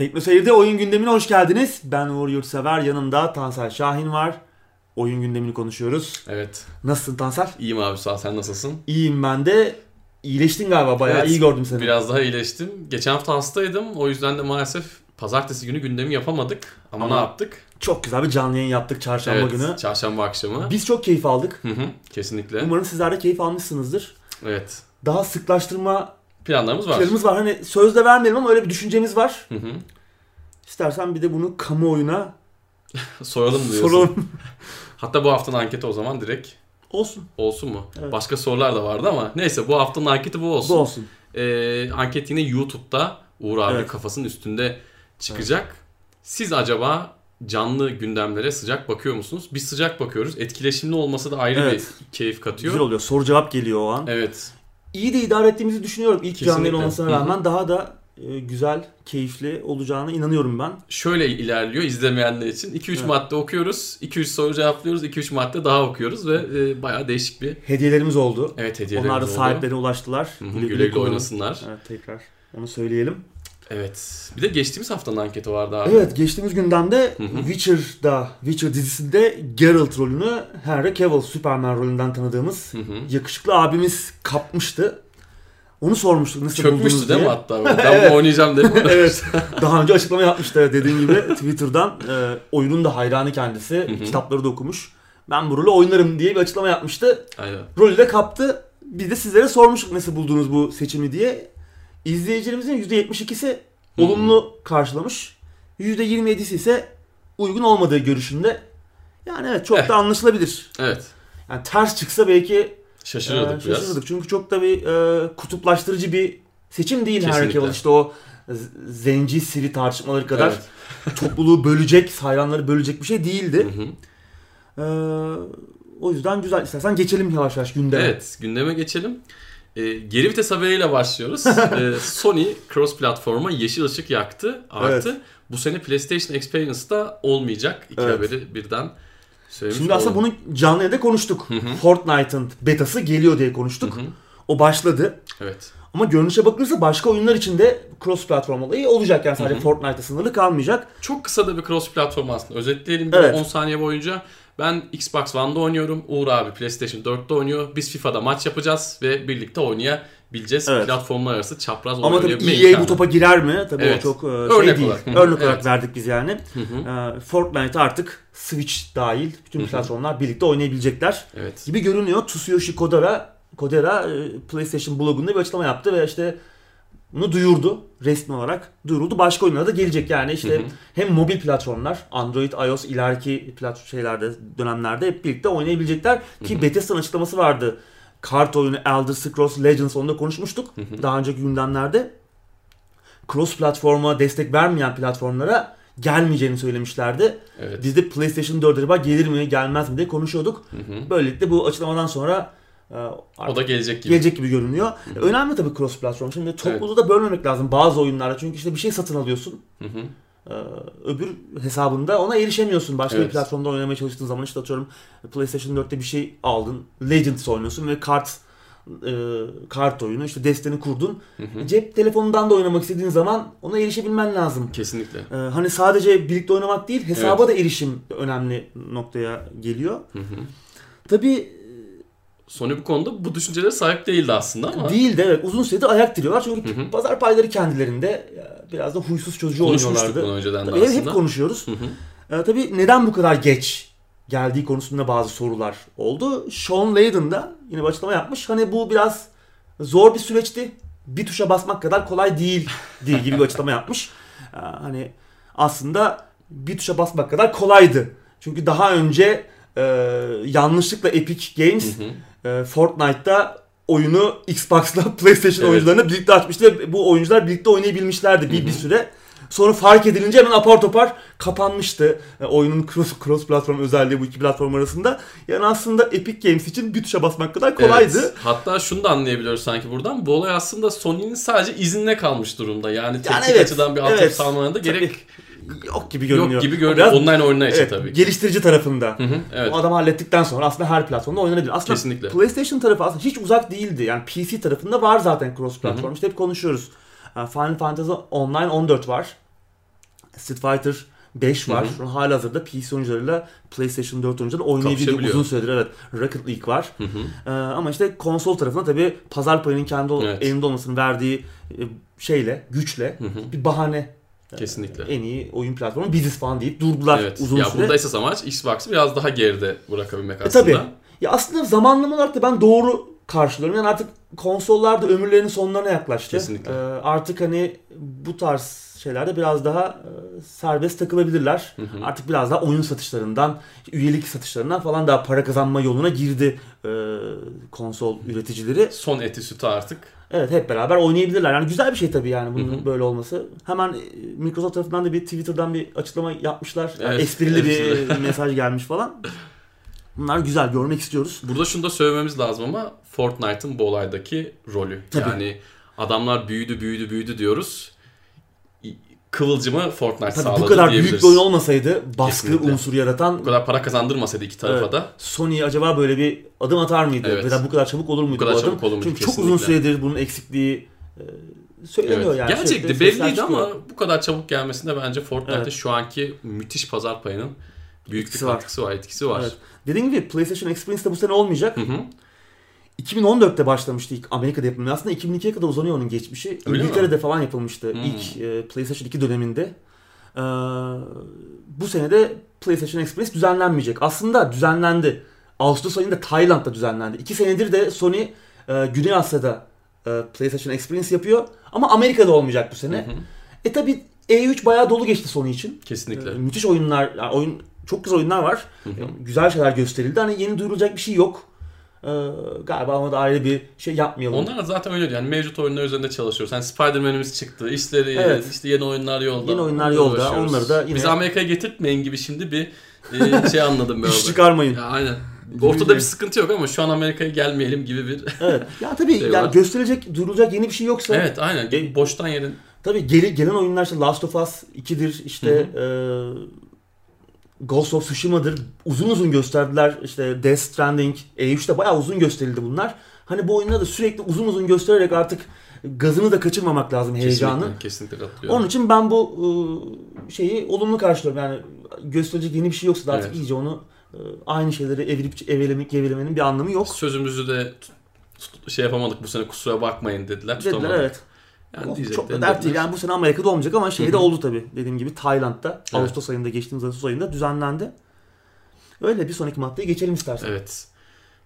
Tekno Seyir'de oyun gündemine hoş geldiniz. Ben Uğur Yurtsever, yanımda Tansel Şahin var. Oyun gündemini konuşuyoruz. Evet. Nasılsın Tansel? İyiyim abi sağ ol. Sen nasılsın? İyiyim ben de. İyileştin galiba bayağı Evet, iyi gördüm seni. Biraz daha iyileştim. Geçen hafta hastaydım. O yüzden de maalesef pazartesi günü gündemi yapamadık. Ama, Ama ne yaptık? Çok güzel bir canlı yayın yaptık çarşamba evet, günü. çarşamba akşamı. Biz çok keyif aldık. Hı hı, kesinlikle. Umarım sizler de keyif almışsınızdır. Evet. Daha sıklaştırma Planlarımız var. planımız var. Hani sözde vermeyelim ama öyle bir düşüncemiz var. Hı hı. İstersen bir de bunu kamuoyuna Soralım diyorsun. soralım. Hatta bu haftanın anketi o zaman direkt olsun. olsun mu? Evet. Başka sorular da vardı ama neyse bu haftanın anketi bu olsun. Bu olsun. Ee, anket yine YouTube'da Uğur abi Evet. kafasının üstünde çıkacak. Siz acaba canlı gündemlere sıcak bakıyor musunuz? Biz sıcak bakıyoruz. Etkileşimli olması da ayrı Evet. bir keyif katıyor. Güzel oluyor. Soru cevap geliyor o an. Evet. İyi de idare ettiğimizi düşünüyorum. İlk canlı Kesinlikle. olmasına Hı hı. rağmen daha da e, güzel, keyifli olacağına inanıyorum ben. Şöyle ilerliyor izlemeyenler için. 2-3 Evet. madde okuyoruz. 2-3 soru cevaplıyoruz. 2-3 madde daha okuyoruz ve e, bayağı değişik bir Hediyelerimiz oldu. evet hediyelerimiz Onlar da oldu. sahiplerine ulaştılar. Hı hı, güle güle oynasınlar. Evet tekrar onu söyleyelim. Evet. Bir de geçtiğimiz haftanın anketi vardı abi. Evet geçtiğimiz gündemde. Witcher'da, Witcher dizisinde Geralt rolünü Henry Cavill Superman rolünden tanıdığımız yakışıklı abimiz kapmıştı. Onu sormuştuk nasıl buldunuz Çökmüştü değil mi diye. hatta? Ben Evet. bunu oynayacağım mi? evet. Daha önce açıklama yapmıştı dediğim gibi Twitter'dan. E, oyunun da hayranı kendisi. Kitapları da okumuş. Ben bu rolü oynarım diye bir açıklama yapmıştı. Aynen. Rolü de kaptı. Biz de sizlere sormuştuk nasıl buldunuz bu seçimi diye. İzleyicilerimizin %72'si Hı. olumlu karşılamış. %27'si ise uygun olmadığı görüşünde. Yani evet çok Eh. da anlaşılabilir. Evet. Yani ters çıksa belki Şaşırıyorduk e, biraz. şaşırırdık. Çünkü çok da bir e, kutuplaştırıcı bir seçim değil Kesinlikle. Cavill. İşte o zenci sivri tartışmaları kadar Evet. topluluğu bölecek, hayranları bölecek bir şey değildi. Hı hı. E, o yüzden güzel. İstersen geçelim yavaş yavaş gündeme. Evet, gündeme geçelim. Ee, geri vites haberiyle başlıyoruz. Ee, Sony cross platforma yeşil ışık yaktı. Artı bu sene PlayStation Experience'da olmayacak. İki Evet. haberi birden söylemiş Şimdi aslında olalım. bunu canlı yayında konuştuk. Hı hı. Fortnite'ın betası geliyor diye konuştuk. O başladı. Evet. Ama görünüşe bakılırsa başka oyunlar için de cross platform olayı olacak. Yani sadece. Fortnite'a sınırlı kalmayacak. Çok kısa da bir cross platform aslında. Özetleyelim Evet. 10 saniye boyunca. Ben Xbox One'da oynuyorum. Uğur abi PlayStation 4'te oynuyor. Biz FIFA'da maç yapacağız ve birlikte oynayabileceğiz. Evet. Platformlar arası çapraz Ama tabii EA bu topa girer mi? Tabii Evet. o çok e, şey Örnek değil. olarak. Örnek olarak Evet. verdik biz yani. E, Fortnite artık Switch dahil bütün platformlar birlikte oynayabilecekler Evet. gibi görünüyor. Tsuyoshi Kodera, Kodera e, PlayStation blogunda bir açıklama yaptı ve işte bunu duyurdu. Resmi olarak duyuruldu. Başka oyunlara da gelecek yani işte Hı hı. hem mobil platformlar Android, iOS ileriki plat şeylerde dönemlerde hep birlikte oynayabilecekler ki Hı hı. Bethesda'nın açıklaması vardı. Kart oyunu Elder Scrolls Legends onu da konuşmuştuk Hı hı. daha önceki gündemlerde. Cross platforma destek vermeyen platformlara gelmeyeceğini söylemişlerdi. Evet. Biz de PlayStation 4 acaba gelir mi gelmez mi diye konuşuyorduk. Hı hı. Böylelikle bu açıklamadan sonra O da gelecek gibi. gelecek gibi görünüyor. Önemli tabii cross platform. Şimdi topluluğu da bölmemek lazım bazı oyunlarda. Çünkü işte bir şey satın alıyorsun. Hı hı. e, öbür hesabında ona erişemiyorsun. Başka bir Evet. platformda oynamaya çalıştığın zaman işte atıyorum PlayStation 4'te bir şey aldın. Legends oynuyorsun ve kart e, kart oyunu işte desteni kurdun. Hı hı. Cep telefonundan da oynamak istediğin zaman ona erişebilmen lazım. Kesinlikle. E, hani sadece birlikte oynamak değil hesaba da erişim önemli noktaya geliyor. Hı hı. Tabii Sony bu konuda bu düşüncelere sahip değildi aslında ama Değil de evet uzun süredir ayak diriyorlar çünkü Hı hı. pazar payları kendilerinde biraz da huysuz çocuğu konuşmuştuk oynuyorlardı. bunu önceden de Tabii hep, aslında. hep konuşuyoruz. Hı hı. Ee, tabii neden bu kadar geç geldiği konusunda bazı sorular oldu. Sean Layden da yine bir açıklama yapmış. Hani bu biraz zor bir süreçti. Bir tuşa basmak kadar kolay değil diye gibi bir açıklama yapmış. Ee, hani aslında bir tuşa basmak kadar kolaydı. Çünkü daha önce e, yanlışlıkla Epic Games Hı hı. E, Fortnite'da oyunu Xbox'la PlayStation Evet. oyuncularına birlikte açmıştı ve bu oyuncular birlikte oynayabilmişlerdi bir, bir süre. Sonra fark edilince hemen apar topar kapanmıştı e, oyunun cross, cross platform özelliği bu iki platform arasında. Yani aslında Epic Games için bir tuşa basmak kadar kolaydı. Evet. Hatta şunu da anlayabiliyoruz sanki buradan. Bu olay aslında Sony'nin sadece izinle kalmış durumda. Yani teknik evet, açıdan bir altyapı evet. sağlamana da gerek Yok gibi görünüyor. yok gibi görünüyor. biraz- Online oyunlar için evet, tabii ki. geliştirici tarafında. Hı hı, evet. O adamı hallettikten sonra aslında her platformda oynanabilir. Aslında Kesinlikle. PlayStation tarafı aslında hiç uzak değildi. Yani PC tarafında var zaten cross platform. İşte hep konuşuyoruz. Yani Final Fantasy Online 14 var. Street Fighter 5 var. Şu an hala hazırda PC oyuncularıyla PlayStation 4 oyuncuları oynayabiliyor uzun süredir. Evet. Rocket League var. Hı hı. Ee, ama işte konsol tarafında tabii pazar payının kendi Evet. elinde olmasının verdiği e, şeyle, güçle Hı hı. bir bahane. Kesinlikle. En iyi oyun platformu biziz falan deyip durdular Evet. uzun ya süre. burada esas amaç Xbox'ı biraz daha geride bırakabilmek E aslında. tabii. Ya aslında zamanlama olarak da ben doğru karşılıyorum. Yani artık konsollar da ömürlerinin sonlarına yaklaştı. Kesinlikle. Ee, artık hani bu tarz şeylerde biraz daha e, serbest takılabilirler. Hı hı. Artık biraz daha oyun satışlarından, üyelik satışlarından falan daha para kazanma yoluna girdi e, konsol üreticileri. Son eti sütü artık. Evet hep beraber oynayabilirler. Yani güzel bir şey tabii yani bunun Hı hı. böyle olması. Hemen e, Microsoft tarafından da bir Twitter'dan bir açıklama yapmışlar. Yani Evet, esprili bir mesaj gelmiş falan. Bunlar güzel görmek istiyoruz. Burada şunu da söylememiz lazım ama Fortnite'ın bu olaydaki rolü. Tabii. Yani adamlar büyüdü büyüdü büyüdü diyoruz. Kıvılcımı Fortnite Tabii sağladı bu kadar büyük bir oyun olmasaydı baskı Kesinlikle. unsuru yaratan Bu kadar para kazandırmasaydı iki tarafa Evet. da. Sony acaba böyle bir adım atar mıydı? Evet. Ya da bu kadar çabuk olur muydu kadar bu adım? çabuk olur muydu? Çünkü çok Kesinlikle. uzun süredir bunun eksikliği e, söyleniyor Evet. yani. Sesler belliydi ama bu kadar çabuk gelmesinde bence Fortnite'ın Evet. şu anki müthiş pazar payının büyük Etkisi bir var. katkısı var, etkisi var. Evet. Dediğim gibi PlayStation Experience de bu sene olmayacak. Hı hı. 2014'te başlamıştı ilk Amerika'da yapılmıyor. Aslında 2002'ye kadar uzanıyor onun geçmişi. Öyle mi? İngiltere'de falan yapılmıştı Hmm. ilk e, PlayStation 2 döneminde. Ee, bu sene de PlayStation Experience düzenlenmeyecek. Aslında düzenlendi. Ağustos ayında Tayland'da düzenlendi. İki senedir de Sony e, Güney Asya'da e, PlayStation Experience yapıyor. Ama Amerika'da olmayacak bu sene. Hı hı. E tabi E3 bayağı dolu geçti Sony için. Kesinlikle. E, müthiş oyunlar, yani oyun çok güzel oyunlar var. Hı hı. Güzel şeyler gösterildi. Hani yeni duyurulacak bir şey yok. Ee, galiba ama da ayrı bir şey yapmayalım. Onlar da zaten öyle diyor. yani mevcut oyunlar üzerinde çalışıyoruz. Hani Spider-Man'imiz çıktı. işleri Evet. işte yeni oyunlar yolda. Yeni oyunlar yolda, onları da yine- Bizi Amerika'ya getirtmeyin gibi şimdi bir e, şey anladım ben İş çıkarmayın. Ya, aynen. Ortada bir- sıkıntı yok ama şu an Amerika'ya gelmeyelim gibi bir... Evet. Ya tabii Şey yani var. gösterilecek, duyurulacak yeni bir şey yoksa evet aynen. E, Boştan yerin. tabii geri, gelen oyunlar işte Last of Us 2'dir, işte e, Ghost of Tsushima'dır. Uzun uzun gösterdiler. İşte Death Stranding, E3'te bayağı uzun gösterildi bunlar. Hani bu oyunları da sürekli uzun uzun göstererek artık gazını da kaçırmamak lazım heyecanı. Kesinlikle, kesinlikle katılıyorum. Onun için ben bu e, şeyi olumlu karşılıyorum. Yani gösterecek yeni bir şey yoksa da artık Evet. iyice onu e, aynı şeyleri evirip evelemek, gevelemenin bir anlamı yok. Sözümüzü de şey yapamadık bu sene kusura bakmayın dediler. Dediler tutamadık. evet. Yani çok da dert değil. Yani bu sene Amerika'da olmayacak ama şeyde Hı hı. oldu tabii. Dediğim gibi Tayland'da Evet. Ağustos ayında geçtiğimiz Ağustos ayında düzenlendi. Öyle bir sonraki maddeye geçelim istersen. Evet.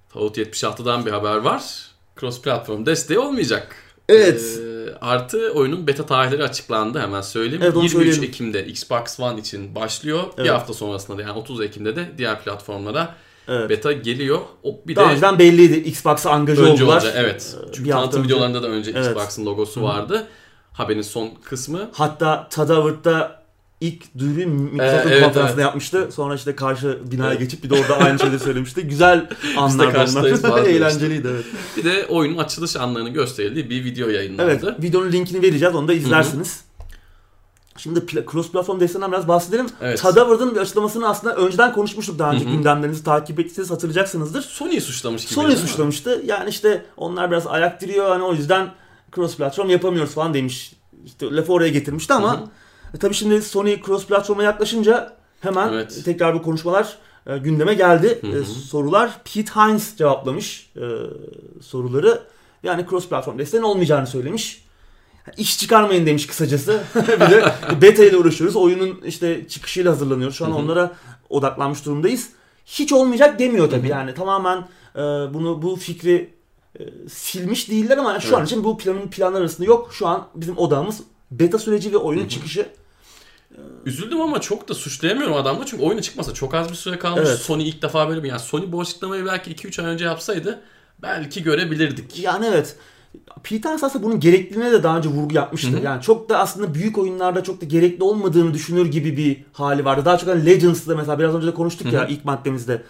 Fallout 76'dan bir haber var. Cross platform desteği olmayacak. Evet. Ee, artı oyunun beta tarihleri açıklandı hemen söyleyeyim. Evet, onu 23 söyleyelim. Ekim'de Xbox One için başlıyor. Evet. Bir hafta sonrasında da yani 30 Ekim'de de diğer platformlara Evet. beta geliyor. O bir Daha de önceden belliydi. Xbox'a angaja önce oldular. olacak. Evet. Ee, Çünkü bir hafta tanıtım önce. videolarında da önce Evet. Xbox'ın logosu vardı. Haberin son kısmı. Hatta Tadavırt'ta ilk duyuruyu Microsoft'un Ee, evet, konferansında evet. yapmıştı. Sonra işte karşı binaya Evet. geçip bir de orada aynı şeyleri söylemişti. Güzel bazen işte. Eğlenceliydi evet. Bir de oyunun açılış anlarını gösterildiği bir video yayınlandı. Evet, videonun linkini vereceğiz. Onu da izlersiniz. Şimdi pla- cross platform desteğinden biraz bahsedelim. Evet. Tadavard'ın bir açıklamasını aslında önceden konuşmuştuk daha önce Hı hı. gündemlerinizi takip ettiyseniz hatırlayacaksınızdır. Sony'yi suçlamış gibi. Sony suçlamıştı. Yani işte onlar biraz ayak diriyor hani o yüzden cross platform yapamıyoruz falan demiş. İşte lafı oraya getirmişti ama Hı hı. e, tabii şimdi Sony cross platforma yaklaşınca hemen Evet. tekrar bu konuşmalar e, gündeme geldi. E, sorular Pete Hines cevaplamış e, soruları. Yani cross platform desteğinin olmayacağını söylemiş. İş çıkarmayın demiş kısacası. bir de beta ile uğraşıyoruz. Oyunun işte çıkışıyla hazırlanıyoruz. Şu an onlara odaklanmış durumdayız. Hiç olmayacak demiyor tabii. Yani tamamen e, bunu bu fikri e, silmiş değiller ama şu an Evet. için bu planın planlar arasında yok. Şu an bizim odamız beta süreci ve oyunun çıkışı. Üzüldüm ama çok da suçlayamıyorum adamla çünkü oyunu çıkmasa çok az bir süre kalmış. Evet. Sony ilk defa böyle bir yani Sony bu açıklamayı belki 2-3 ay önce yapsaydı belki görebilirdik. Yani evet. Peter aslında bunun gerekliliğine de daha önce vurgu yapmıştı. Hı hı. Yani çok da aslında büyük oyunlarda çok da gerekli olmadığını düşünür gibi bir hali vardı. Daha çok hani Legends'da mesela biraz önce de konuştuk Hı ya hı. ilk maddemizde.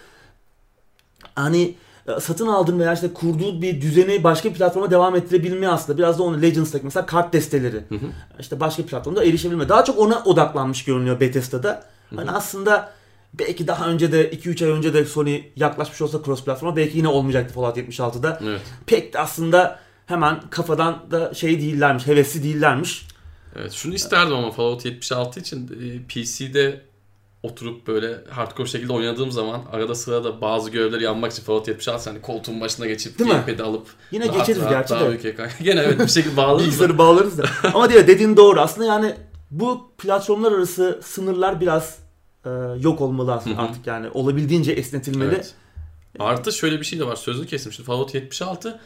Hani e, satın aldığın veya işte kurduğu bir düzeni başka bir platforma devam ettirebilme aslında. Biraz da onu Legends'daki mesela kart desteleri. Hı hı. işte başka bir platformda erişebilme. Daha çok ona odaklanmış görünüyor Bethesda'da. Hani aslında belki daha önce de 2-3 ay önce de Sony yaklaşmış olsa cross platforma belki yine olmayacaktı Fallout 76'da Evet. pek de aslında hemen kafadan da şey değillermiş, hevesli değillermiş. Evet şunu isterdim ama Fallout 76 için e, PC'de oturup böyle hardcore şekilde oynadığım zaman arada sırada bazı görevleri yapmak için Fallout 76 hani koltuğun başına geçip Değil gamepad'i alıp Yine rahat geçeriz rahat gerçi daha de. ekran. Gene evet bir şekilde bağlarız da. Bilgisayarı bağlarız da. Ama diyor dediğin doğru. Aslında yani bu platformlar arası sınırlar biraz e, yok olmalı aslında artık yani. Olabildiğince esnetilmeli. Evet. Artı şöyle bir şey de var. Sözünü kestim. Şimdi Fallout 76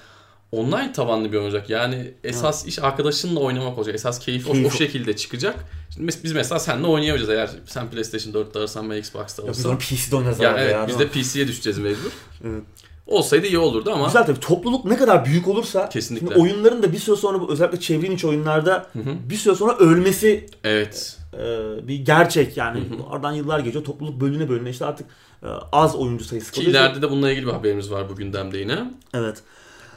online tabanlı bir olacak. Yani esas iş arkadaşınla oynamak olacak. Esas keyif o, Keyif o o. şekilde çıkacak. Şimdi biz mesela seninle oynayamayacağız eğer sen PlayStation 4'te ararsan ben Xbox'ta Ya biz onu PC'de oynarız Ya herhalde evet ya, biz de? PC'ye düşeceğiz mecbur. Evet. Olsaydı iyi olurdu ama Güzel tabii. Topluluk ne kadar büyük olursa Kesinlikle. oyunların da bir süre sonra özellikle çevrim içi oyunlarda Hı hı. bir süre sonra ölmesi evet. e, bir gerçek yani. Aradan yıllar geçiyor. Topluluk bölüne bölüne işte artık e, az oyuncu sayısı Ki kalıyor. ileride de bununla ilgili bir haberimiz var bu gündemde yine. Evet.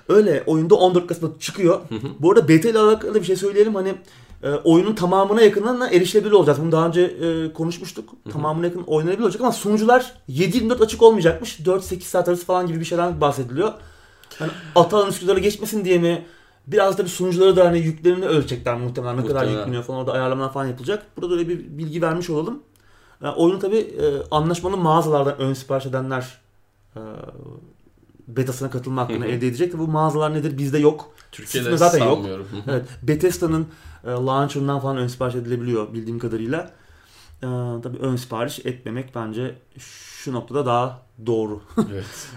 Öyle oyunda 14 Kasım'da çıkıyor. Hı hı. Bu arada beta ile alakalı bir şey söyleyelim. Hani e, oyunun tamamına yakınına erişilebilir olacağız. Bunu daha önce e, konuşmuştuk. Tamamına yakın oynanabilir olacak ama sunucular 7-24 açık olmayacakmış. 4-8 saat arası falan gibi bir şeyden bahsediliyor. Yani Atalan Üsküdar'a geçmesin diye mi Biraz da bir sunucuları da hani yüklerini ölçecekler muhtemelen. Ne kadar Muhtemelen. yükleniyor falan orada ayarlamalar falan yapılacak. Burada öyle bir bilgi vermiş olalım. Yani oyunu tabi e, anlaşmalı mağazalardan ön sipariş edenler e, betasına katılma hakkını elde edecek. Bu mağazalar nedir? Bizde yok. Türkiye'de Sistemi zaten yok. sanmıyorum. Evet. Bethesda'nın e, launcher'ından falan ön sipariş edilebiliyor bildiğim kadarıyla. E, tabii ön sipariş etmemek bence şu noktada daha doğru. evet.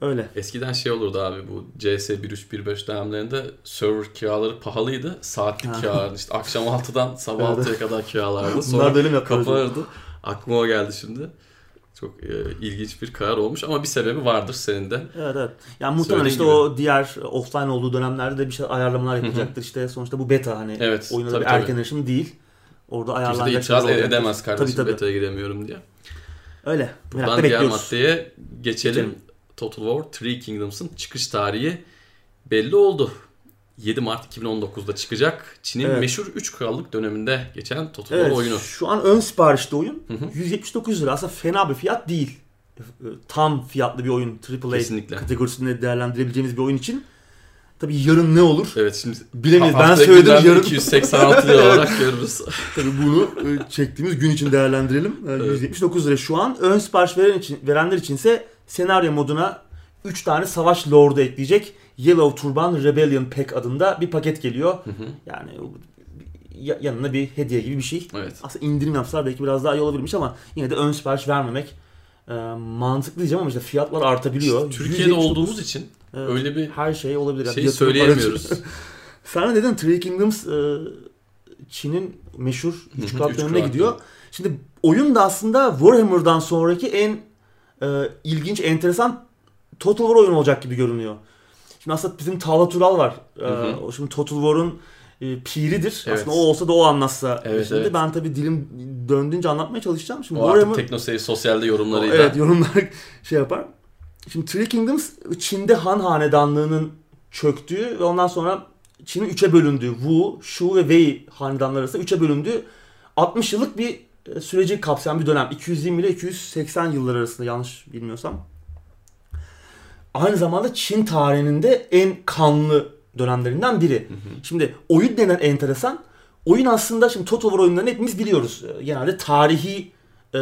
Öyle. Eskiden şey olurdu abi bu CS 1.3.1.5 dönemlerinde server kiraları pahalıydı. Saatlik kiralardı. İşte akşam 6'dan sabah Evet. 6'ya kadar kiralardı. Bunlar Sonra mi yapıyorlar? kapanırdı. Aklıma o geldi şimdi. Çok e, ilginç bir karar olmuş ama bir sebebi vardır senin de. Evet evet. Yani muhtemelen işte gibi. o diğer offline olduğu dönemlerde de bir şey ayarlamalar yapılacaktır. İşte sonuçta bu beta hani Evet, oyuna da tabii, bir erken erişim değil. Orada Kimse de ayarlanacak itiraz olacaktır. edemez kardeşim Tabii, tabii. beta'ya giremiyorum diye. Öyle. Buradan Merakla diğer bekliyoruz. maddeye geçelim. Geçelim. Total War Three Kingdoms'ın çıkış tarihi belli oldu. 7 Mart 2019'da çıkacak. Çin'in Evet. meşhur 3 krallık döneminde geçen Total Evet, oyunu. şu an ön siparişte oyun. Hı hı. 179 lira. Aslında fena bir fiyat değil. E, Tam fiyatlı bir oyun. AAA Kesinlikle. kategorisinde değerlendirebileceğimiz bir oyun için. Tabii yarın ne olur? Evet şimdi Bilemeyiz. Ben söyledim yarın. 286 lira olarak görürüz. Tabii bunu e, çektiğimiz gün için değerlendirelim. E, Evet. 179 lira şu an. Ön sipariş veren için, verenler içinse senaryo moduna 3 tane savaş lordu ekleyecek. Yellow Turban Rebellion Pack adında bir paket geliyor. Hı hı. Yani ya- yanına bir hediye gibi bir şey. evet. Aslında indirim yapsalar belki biraz daha iyi olabilirmiş ama yine de ön sipariş vermemek e, mantıklı diyeceğim ama işte fiyatlar artabiliyor. Türkiye'de 179 olduğumuz için Evet. öyle bir her şey olabilir. Yani şey söyleyemiyoruz. Sana dedim Three Kingdoms e, Çin'in meşhur Hı hı, üç kral üç dönemine kral gidiyor. Şimdi oyun da aslında Warhammer'dan sonraki en e, ilginç, enteresan Total War oyun olacak gibi görünüyor. Şimdi aslında bizim Tavla Tural var. E, Hı hı. şimdi Total War'un e, piridir. Evet. Aslında o olsa da o anlatsa. Evet, şimdi evet. ben tabii dilim döndüğünce anlatmaya çalışacağım. Şimdi O artık Warhammer Teknoseyir sosyalde yorumlarıyla. Evet yorumlar şey yapar. Şimdi Three Kingdoms Çin'de Han hanedanlığının çöktüğü ve ondan sonra Çin'in üçe bölündüğü Wu, Shu ve Wei hanedanları arasında üçe bölündüğü 60 yıllık bir e, süreci kapsayan bir dönem. 220 ile 280 yıllar arasında yanlış bilmiyorsam. Aynı zamanda Çin tarihinin de en kanlı dönemlerinden biri. Şimdi oyun denen enteresan. Oyun aslında şimdi Total War oyunlarını hepimiz biliyoruz. Ee, Genelde tarihi e,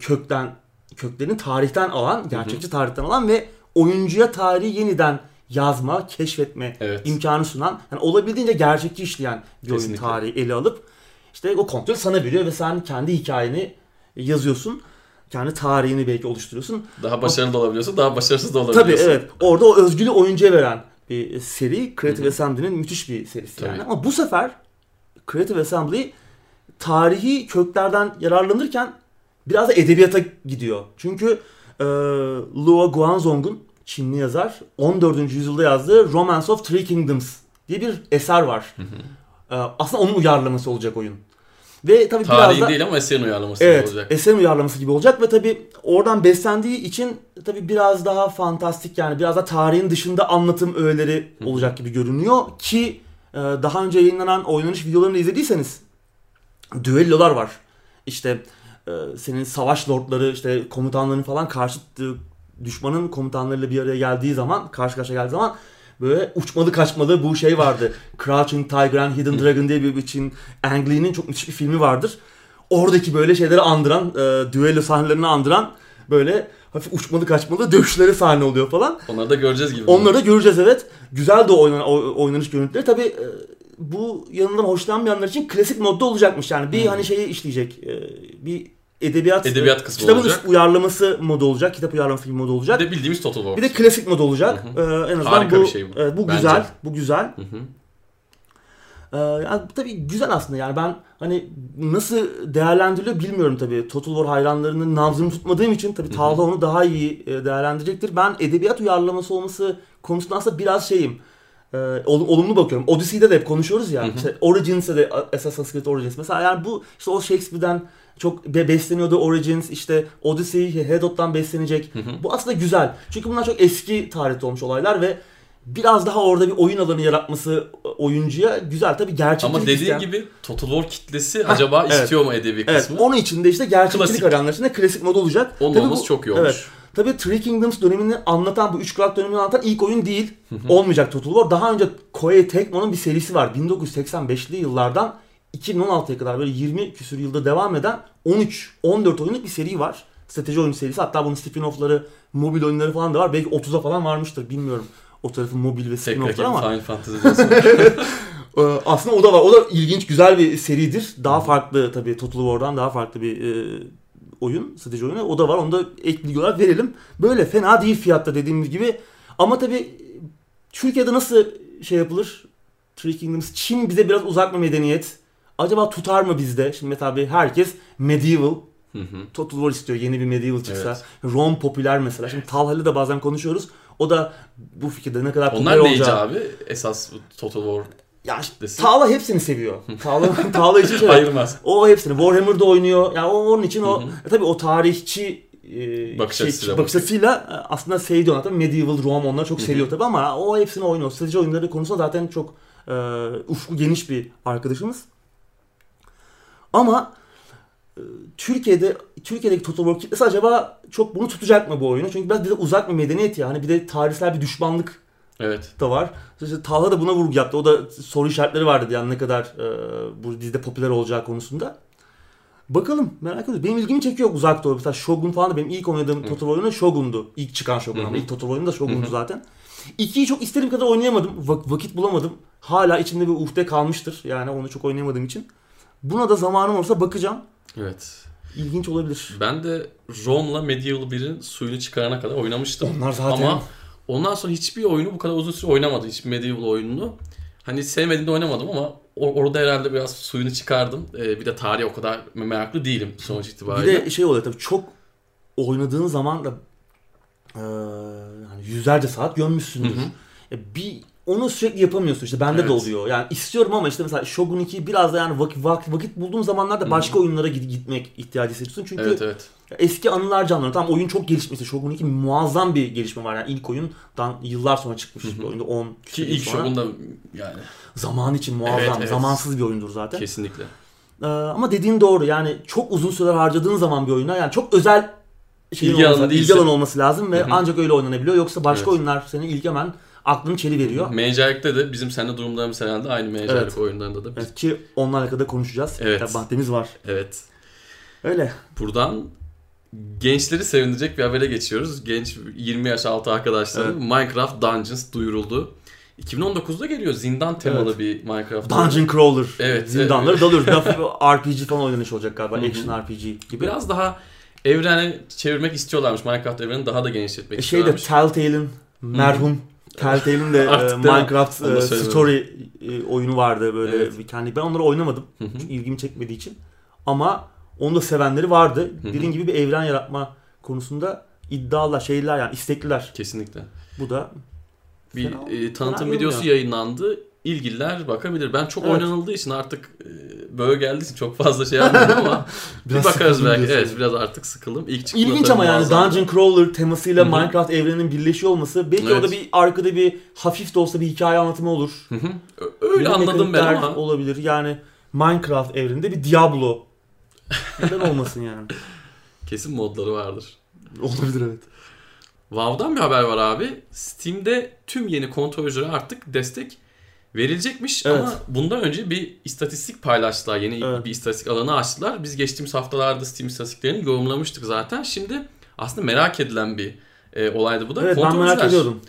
kökten köklerini tarihten alan, gerçekçi tarihten alan ve oyuncuya tarihi yeniden yazma, keşfetme Evet. imkanı sunan, yani olabildiğince gerçekçi işleyen bir oyun Kesinlikle. tarihi ele alıp işte o kontrol sana veriyor ve sen kendi hikayeni yazıyorsun. Kendi tarihini belki oluşturuyorsun. Daha başarılı da olabiliyorsun, daha başarısız da Tabii olabiliyorsun. evet. Orada o özgürlüğü oyuncuya veren bir seri. Creative Assembly'nin müthiş bir serisi yani. Tabii. Ama bu sefer Creative Assembly tarihi köklerden yararlanırken biraz da edebiyata gidiyor. Çünkü e, Luo Guanzong'un Çinli yazar 14. yüzyılda yazdığı Romance of Three Kingdoms diye bir eser var. E, aslında onun uyarlaması olacak oyun. Ve tabii biraz Tarihi da değil ama eserin uyarlaması Evet, olacak. eserin uyarlaması gibi olacak ve tabi oradan beslendiği için tabi biraz daha fantastik yani biraz da tarihin dışında anlatım öğeleri olacak gibi görünüyor ki e, daha önce yayınlanan oynanış videolarını izlediyseniz düellolar var. İşte e, senin savaş lordları işte komutanların falan karşı düşmanın komutanlarıyla bir araya geldiği zaman karşı karşıya geldiği zaman böyle uçmalı kaçmalı bu şey vardı. Crouching Tiger and Hidden Dragon diye bir için Ang Lee'nin çok müthiş bir filmi vardır. Oradaki böyle şeyleri andıran, e, düello sahnelerini andıran böyle hafif uçmalı kaçmalı dövüşleri sahne oluyor falan. Onları da göreceğiz gibi. Onları da göreceğiz evet. Güzel de oynan, oynanış görüntüleri. Tabii e, bu yanından hoşlanmayanlar için klasik modda olacakmış. Yani bir Hmm. hani şeyi işleyecek. e, bir edebiyat, Edebiyat kısmı kitabın olacak. uyarlaması modu olacak. Kitap uyarlaması gibi modu Bir olacak. de bildiğimiz Total War. Bir de klasik mod olacak. Hı Ee, en azından Harika bu bir şey bu. evet, bu Bence. güzel. Bu güzel. Hı hı. Ee, yani tabii güzel aslında yani ben hani nasıl değerlendiriliyor bilmiyorum tabii. Total War hayranlarının nabzını tutmadığım için tabii Talha onu daha iyi e, değerlendirecektir. Ben edebiyat uyarlaması olması konusunda aslında biraz şeyim. e, ol- olumlu bakıyorum. Odyssey'de de hep konuşuyoruz ya. Hı hı. İşte Origins'e de Assassin's Creed Origins. Mesela yani bu işte o Shakespeare'den çok be- besleniyordu Origins işte Odyssey Herodot'tan beslenecek. Hı hı. Bu aslında güzel. Çünkü bunlar çok eski tarihte olmuş olaylar ve biraz daha orada bir oyun alanı yaratması oyuncuya güzel tabii gerçekçilik Ama dediğin isteyen- gibi Total War kitlesi acaba evet. istiyor mu edebi Evet, kısmı? onun için de işte gerçekçilik Klasik. arayanlar için de klasik mod olacak. Onun Tabii olması bu- çok iyi olmuş. Evet. Tabii Three Kingdoms dönemini anlatan, bu üç kral dönemini anlatan ilk oyun değil. Olmayacak Total War. Daha önce Koei Tecmo'nun bir serisi var. 1985'li yıllardan 2016'ya kadar böyle 20 küsür yılda devam eden 13-14 oyunluk bir seri var. Strateji oyunu serisi. Hatta bunun spin-off'ları, mobil oyunları falan da var. Belki 30'a falan varmıştır. Bilmiyorum. O tarafın mobil ve spin-off'ları ama. Final Fantasy. Ee, Aslında o da var. O da ilginç, güzel bir seridir. Daha farklı tabii Total War'dan daha farklı bir e, oyun, strateji oyunu. O da var. Onu da ek bilgi olarak verelim. Böyle fena değil fiyatta dediğimiz gibi. Ama tabii Türkiye'de nasıl şey yapılır? Three Kingdoms. Çin bize biraz uzak bir medeniyet. Acaba tutar mı bizde? Şimdi mesela bir herkes medieval, Hı hı. Total War istiyor. Yeni bir medieval çıksa. Evet. Rome popüler mesela. Şimdi Talha'yla da bazen konuşuyoruz. O da bu fikirde ne kadar popüler Onlar neyici olacağı. abi? Esas Total War Ya Desin. Tağla hepsini seviyor. Tağla, Tağla için şey. ayırmaz. O hepsini. Warhammer'da oynuyor. Yani onun için o Hı hı. e, tabii o tarihçi e, Bakış açısıyla bakış açısıyla e, aslında sevdiği onlar tabii Medieval Rome onları çok seviyor tabii ama o hepsini oynuyor. Strateji oyunları konusunda zaten çok e, ufku geniş bir arkadaşımız. Ama e, Türkiye'de Türkiye'deki Total War kitlesi acaba çok bunu tutacak mı bu oyunu? Çünkü biraz bize uzak bir medeniyet ya. Hani bir de tarihsel bir düşmanlık Evet. da var. İşte Talha da buna vurgu yaptı. O da soru işaretleri vardı yani ne kadar e, bu dizide popüler olacağı konusunda. Bakalım merak ediyorum. Benim ilgimi çekiyor uzak doğu. Mesela Shogun falan da benim ilk oynadığım Hı. Total oyunu Shogun'du. İlk çıkan Shogun Hı ama ilk Total oyunu da Shogun'du Hı zaten. İkiyi çok istediğim kadar oynayamadım. Va- vakit bulamadım. Hala içimde bir uhde kalmıştır. Yani onu çok oynayamadığım için. Buna da zamanım olursa bakacağım. Evet. İlginç olabilir. Ben de Rome'la Medieval 1'in suyunu çıkarana kadar oynamıştım. Onlar zaten Ama ondan sonra hiçbir oyunu bu kadar uzun süre oynamadım. Hiçbir Medieval oyununu. Hani sevmediğimde oynamadım ama or- orada herhalde biraz suyunu çıkardım. Ee, bir de tarihe o kadar meraklı değilim sonuç bir itibariyle. de şey oluyor tabii çok oynadığın zaman da e, yani yüzlerce saat gömmüşsündür. Hı hı. E, bir onu sürekli yapamıyorsun işte bende de Evet. oluyor. Yani istiyorum ama işte mesela Shogun 2 biraz da yani vakit, vakit, vakit bulduğum zamanlarda başka oyunlara gid- gitmek ihtiyacı hissediyorsun. Çünkü Evet evet. eski anılar canlanıyor. Tamam oyun çok gelişmişti. Shogun 2 muazzam bir gelişme var. Yani ilk oyundan yıllar sonra çıkmış. Hı. bir oyunda 10 Ki ilk sonra. Shogun da yani Zaman için muazzam. Evet, evet. Zamansız bir oyundur zaten. kesinlikle. Ee, ama dediğin doğru. Yani çok uzun süreler harcadığın zaman bir oyuna yani çok özel şeyin İlgi olması, ilgi alanı olması lazım ve Hı hı. ancak öyle oynanabiliyor. Yoksa başka Evet. oyunlar senin ilgi hemen aklını çeli veriyor. Mencaik'te de bizim seninle durumlarımız herhalde aynı Mencaik Evet. oyunlarında da. Evet, ki onlarla alakalı konuşacağız. Evet. Tabii Maddemiz var. Evet. Öyle. Buradan gençleri sevindirecek bir habere geçiyoruz. Genç 20 yaş altı arkadaşların Evet. Minecraft Dungeons duyuruldu. 2019'da geliyor. Zindan temalı Evet. bir Minecraft. Dungeon Crawler. Evet, Zindanları evet. dalıyoruz. RPG falan oynanış olacak galiba. Action RPG gibi. Biraz daha evrene çevirmek istiyorlarmış. Minecraft evrenini daha da genişletmek E, şey de istiyorlarmış. Telltale'in merhum Telltale'in de e? Minecraft e, story e, oyunu vardı böyle Evet. bir kendi. Ben onları oynamadım. Çünkü ilgimi çekmediği için. Ama onu da sevenleri vardı. Hı hı. Dediğin gibi bir evren yaratma konusunda iddialılar, şeyler yani istekliler. Kesinlikle. Bu da Bir Fena- e, tanıtım fena videosu yayınlandı. İlgililer bakabilir. Ben çok Evet. oynanıldığı için artık e, böyle geldiği için çok fazla şey yapmıyorum ama bir Biraz bakarız sıkıldım belki. diyorsun. Evet biraz artık sıkıldım. İlk çıktığında İlginç ama yani muazzamdı. Dungeon Crawler temasıyla Hı hı. Minecraft evreninin birleşiyor olması belki Evet. orada bir arkada bir hafif de olsa bir hikaye anlatımı olur. Hı hı. Ö- Öyle Yeni anladım ben ama olabilir. Yani Minecraft evreninde bir Diablo. Neden olmasın yani? kesin modları vardır. Olabilir evet. WoW'dan bir haber var abi. Steam'de tüm yeni kontrolcülere artık destek verilecekmiş Evet. ama bundan önce bir istatistik paylaştılar. Yeni Evet. bir istatistik alanı açtılar. Biz geçtiğimiz haftalarda Steam istatistiklerini yorumlamıştık zaten. Şimdi aslında merak edilen bir e, olaydı bu da. Evet ben merak Kontrolcüler ediyordum.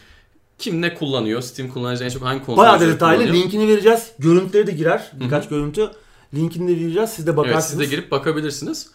Kim ne kullanıyor? Steam kullanıcı en çok hangi kontrolcüleri Bayağı detaylı. kullanıyor? Linkini vereceğiz. Görüntüleri de girer. Birkaç görüntü. Linkini de vereceğiz. Siz de Evet bakarsınız. siz de girip bakabilirsiniz.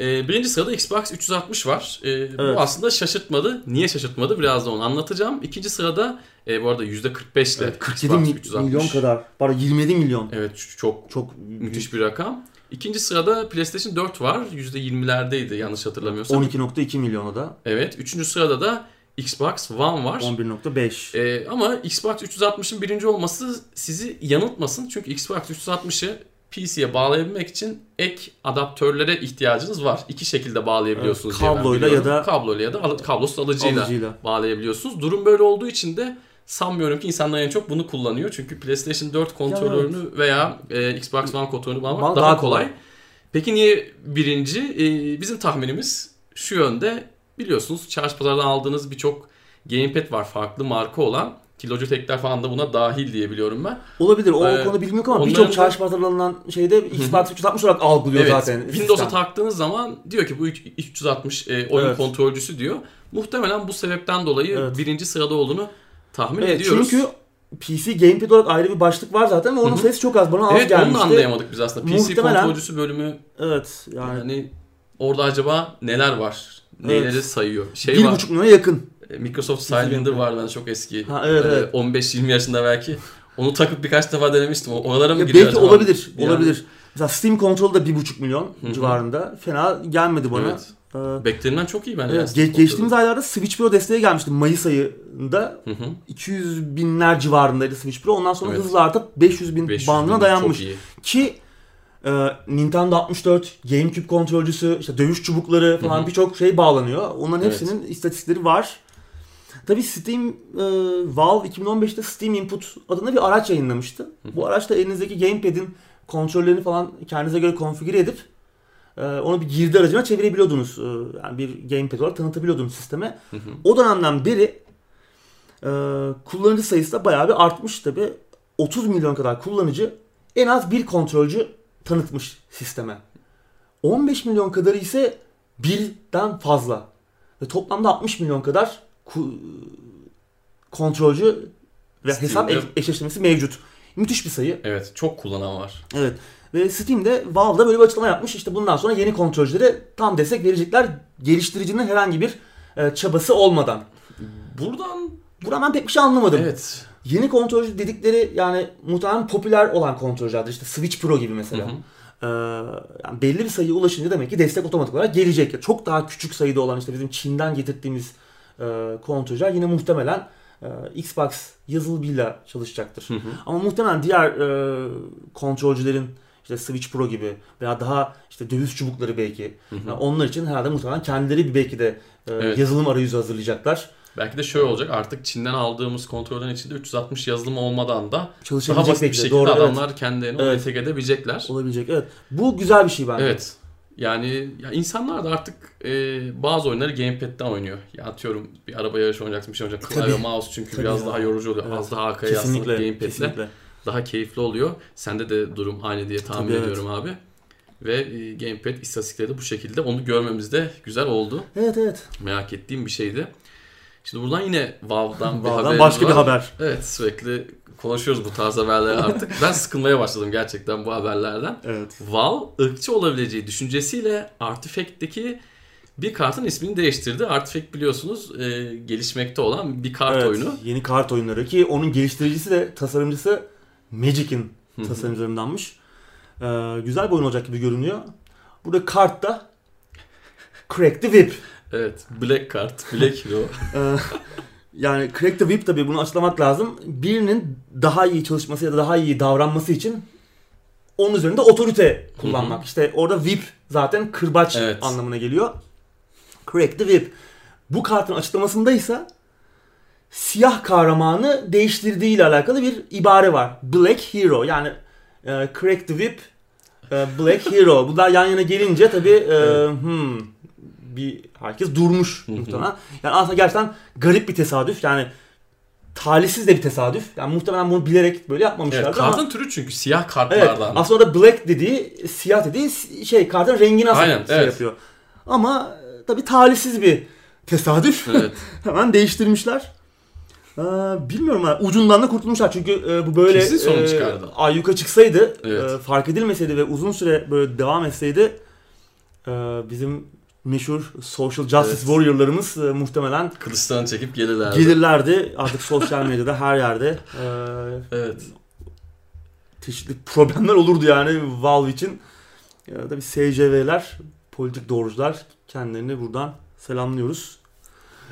Ee, birinci sırada Xbox 360 var. Ee, Evet. Bu aslında şaşırtmadı. Niye şaşırtmadı? Biraz da onu anlatacağım. İkinci sırada e, bu arada %45 ile Evet, 47 Xbox mi- 360. milyon kadar. Pardon 27 milyon. Evet çok Çok müthiş bir rakam. İkinci sırada PlayStation 4 var. %20'lerdeydi yanlış hatırlamıyorsam. 12.2 milyonu da. Evet. Üçüncü sırada da Xbox One var. 11.5. Ee, ama Xbox 360'ın birinci olması sizi yanıltmasın. Çünkü Xbox 360'ı PC'ye bağlayabilmek için ek adaptörlere ihtiyacınız var. İki şekilde bağlayabiliyorsunuz. Evet, kabloyla ya da- kabloyla ya da al- kablosuz alıcıyla, Alıcıyla. bağlayabiliyorsunuz. Durum böyle olduğu için de sanmıyorum ki insanlar en çok bunu kullanıyor. Çünkü PlayStation 4 kontrolörünü veya e, Xbox One kontrolörünü bağlamak Daha- daha, kolay. kolay. Peki niye birinci? Ee, bizim tahminimiz şu yönde. Biliyorsunuz çarşı pazardan aldığınız birçok gamepad var farklı marka olan. Ki Logitech'ler falan da buna dahil diye biliyorum ben. Olabilir. O Ee, konuda bilmiyorum ama birçok çarşı pazarlanan şeyde Xbox 360 olarak algılıyor Evet. zaten. Windows'a sistem. taktığınız zaman diyor ki bu 360 e, oyun Evet. kontrolcüsü diyor. Muhtemelen bu sebepten dolayı Evet. birinci sırada olduğunu tahmin Evet, ediyoruz. çünkü PC Gamepad olarak ayrı bir başlık var zaten ve onun Hı hı. sayısı çok az. Bana az evet onu gelmişti. da anlayamadık biz aslında. PC Muhtemelen- kontrolcüsü bölümü Evet yani, yani orada acaba neler var? Neleri sayıyor? Şey bir var. buçuk milyona yakın. Microsoft Sidewinder var ben çok eski. Ha, evet, Ee, evet. 15-20 yaşında belki. Onu takıp birkaç defa denemiştim. Oralara mı Ya giriyor belki acaba? olabilir. Yani- Olabilir. Mesela Steam Control da bir buçuk milyon hı. civarında. Fena gelmedi bana. Evet. Ee, Beklenenden çok iyi bence. evet, ge- geçtiğimiz aylarda Switch Pro desteği gelmişti. Mayıs ayında Hı hı. 200 binler civarındaydı Switch Pro. Ondan sonra Evet. hızla artıp 500 bin 500 bandına bin, dayanmış. Ki e, Nintendo 64, GameCube kontrolcüsü, işte dövüş çubukları falan birçok şey bağlanıyor. Onların Evet. hepsinin istatistikleri var. Tabii Steam, e, Valve 2015'te Steam Input adında bir araç yayınlamıştı. Bu araçta elinizdeki gamepad'in kontrollerini falan kendinize göre konfigüre edip e, onu bir girdi aracına çevirebiliyordunuz. E, yani bir gamepad olarak tanıtabiliyordunuz sisteme. Hı. O dönemden beri e, kullanıcı sayısı da bayağı bir artmış tabi. 30 milyon kadar kullanıcı en az bir kontrolcü tanıtmış sisteme. 15 milyon kadarı ise birden fazla. Ve toplamda 60 milyon kadar kontrolcü ve hesap Steam'de- eşleştirmesi mevcut. Müthiş bir sayı. Evet çok kullanan var. Evet. Ve Steam'de Valve'da böyle bir açıklama yapmış. İşte bundan sonra yeni kontrolcülere tam destek verecekler. Geliştiricinin herhangi bir e, çabası olmadan. Buradan Buradan ben pek bir şey anlamadım. evet. Yeni kontrolcü dedikleri yani muhtemelen popüler olan kontrolcülerdir. İşte Switch Pro gibi mesela. Hı hı. Ee, yani belli bir sayıya ulaşınca demek ki destek otomatik olarak gelecek. Çok daha küçük sayıda olan işte bizim Çin'den getirdiğimiz e, kontrolcüler yine muhtemelen e, Xbox yazılımıyla çalışacaktır. Hı hı. Ama muhtemelen diğer e, kontrolcülerin işte Switch Pro gibi veya daha işte döviz çubukları belki. Hı hı. Yani onlar için herhalde muhtemelen kendileri bir belki de e, Evet. yazılım arayüzü hazırlayacaklar. Belki de şöyle olacak artık Çin'den aldığımız kontrollerin içinde 360 yazılım olmadan da daha basit bir şekilde Doğru, evet. adamlar kendilerini Evet. entegre edebilecekler. Olabilecek evet. Bu güzel bir şey bence. Evet. Yani ya insanlar da artık e, bazı oyunları gamepad'den oynuyor. Ya atıyorum bir araba yarışı oynayacaksın bir şey oynayacaksın. Klavye mouse çünkü Tabii biraz ya. daha yorucu oluyor. Evet. Az daha arkaya yaslanıp gamepad'le Kesinlikle. daha keyifli oluyor. Sende de durum aynı diye tahmin Tabii, evet. ediyorum abi. Ve e, gamepad istatistikleri de bu şekilde. Onu görmemiz de güzel oldu. Evet evet. Merak ettiğim bir şeydi. Şimdi buradan yine Valve'dan bir haberimiz başka var. bir haber. Evet sürekli konuşuyoruz bu tarz haberleri artık. ben sıkılmaya başladım gerçekten bu haberlerden. Evet. Valve ırkçı olabileceği düşüncesiyle Artifact'teki bir kartın ismini değiştirdi. Artifact biliyorsunuz e, gelişmekte olan bir kart evet, oyunu. Yeni kart oyunları ki onun geliştiricisi de tasarımcısı Magic'in tasarımcılarındanmış. Ee, güzel bir oyun olacak gibi görünüyor. Burada kartta Crack the Whip. Evet Black kart, Black Hero. Yani Crack the Whip tabii bunu açıklamak lazım. Birinin daha iyi çalışması ya da daha iyi davranması için onun üzerinde otorite kullanmak. İşte orada whip zaten kırbaç Evet. anlamına geliyor. Crack the Whip. Bu kartın açıklamasında ise siyah kahramanı değiştirdiği ile alakalı bir ibare var. Black Hero yani e, Crack the Whip, e, Black Hero. Bunlar yan yana gelince tabii e, Evet. hmm, bir herkes durmuş muhtemelen. Yani aslında gerçekten garip bir tesadüf. Yani talihsiz de bir tesadüf. Yani muhtemelen bunu bilerek böyle yapmamışlardı Evet, ama kartın türü çünkü siyah Evet. kartlardan. Aslında da black dediği, siyah dediği şey kartın rengini aslında Aynen, şey evet. yapıyor. Ama e, tabii talihsiz bir tesadüf. Evet. Hemen değiştirmişler. Ee, bilmiyorum ha. Ucundan da kurtulmuşlar çünkü e, bu böyle çıkardı. ayyuka çıksaydı, Evet. e, fark edilmeseydi ve uzun süre böyle devam etseydi e, bizim meşhur social justice Evet. warrior'larımız e, muhtemelen Kılıçlarını çekip gelirlerdi. gelirlerdi. Artık sosyal medyada her yerde e, Evet. çeşitli problemler olurdu yani Valve için. Ya da bir SCV'ler, politik doğrucular kendilerini buradan selamlıyoruz.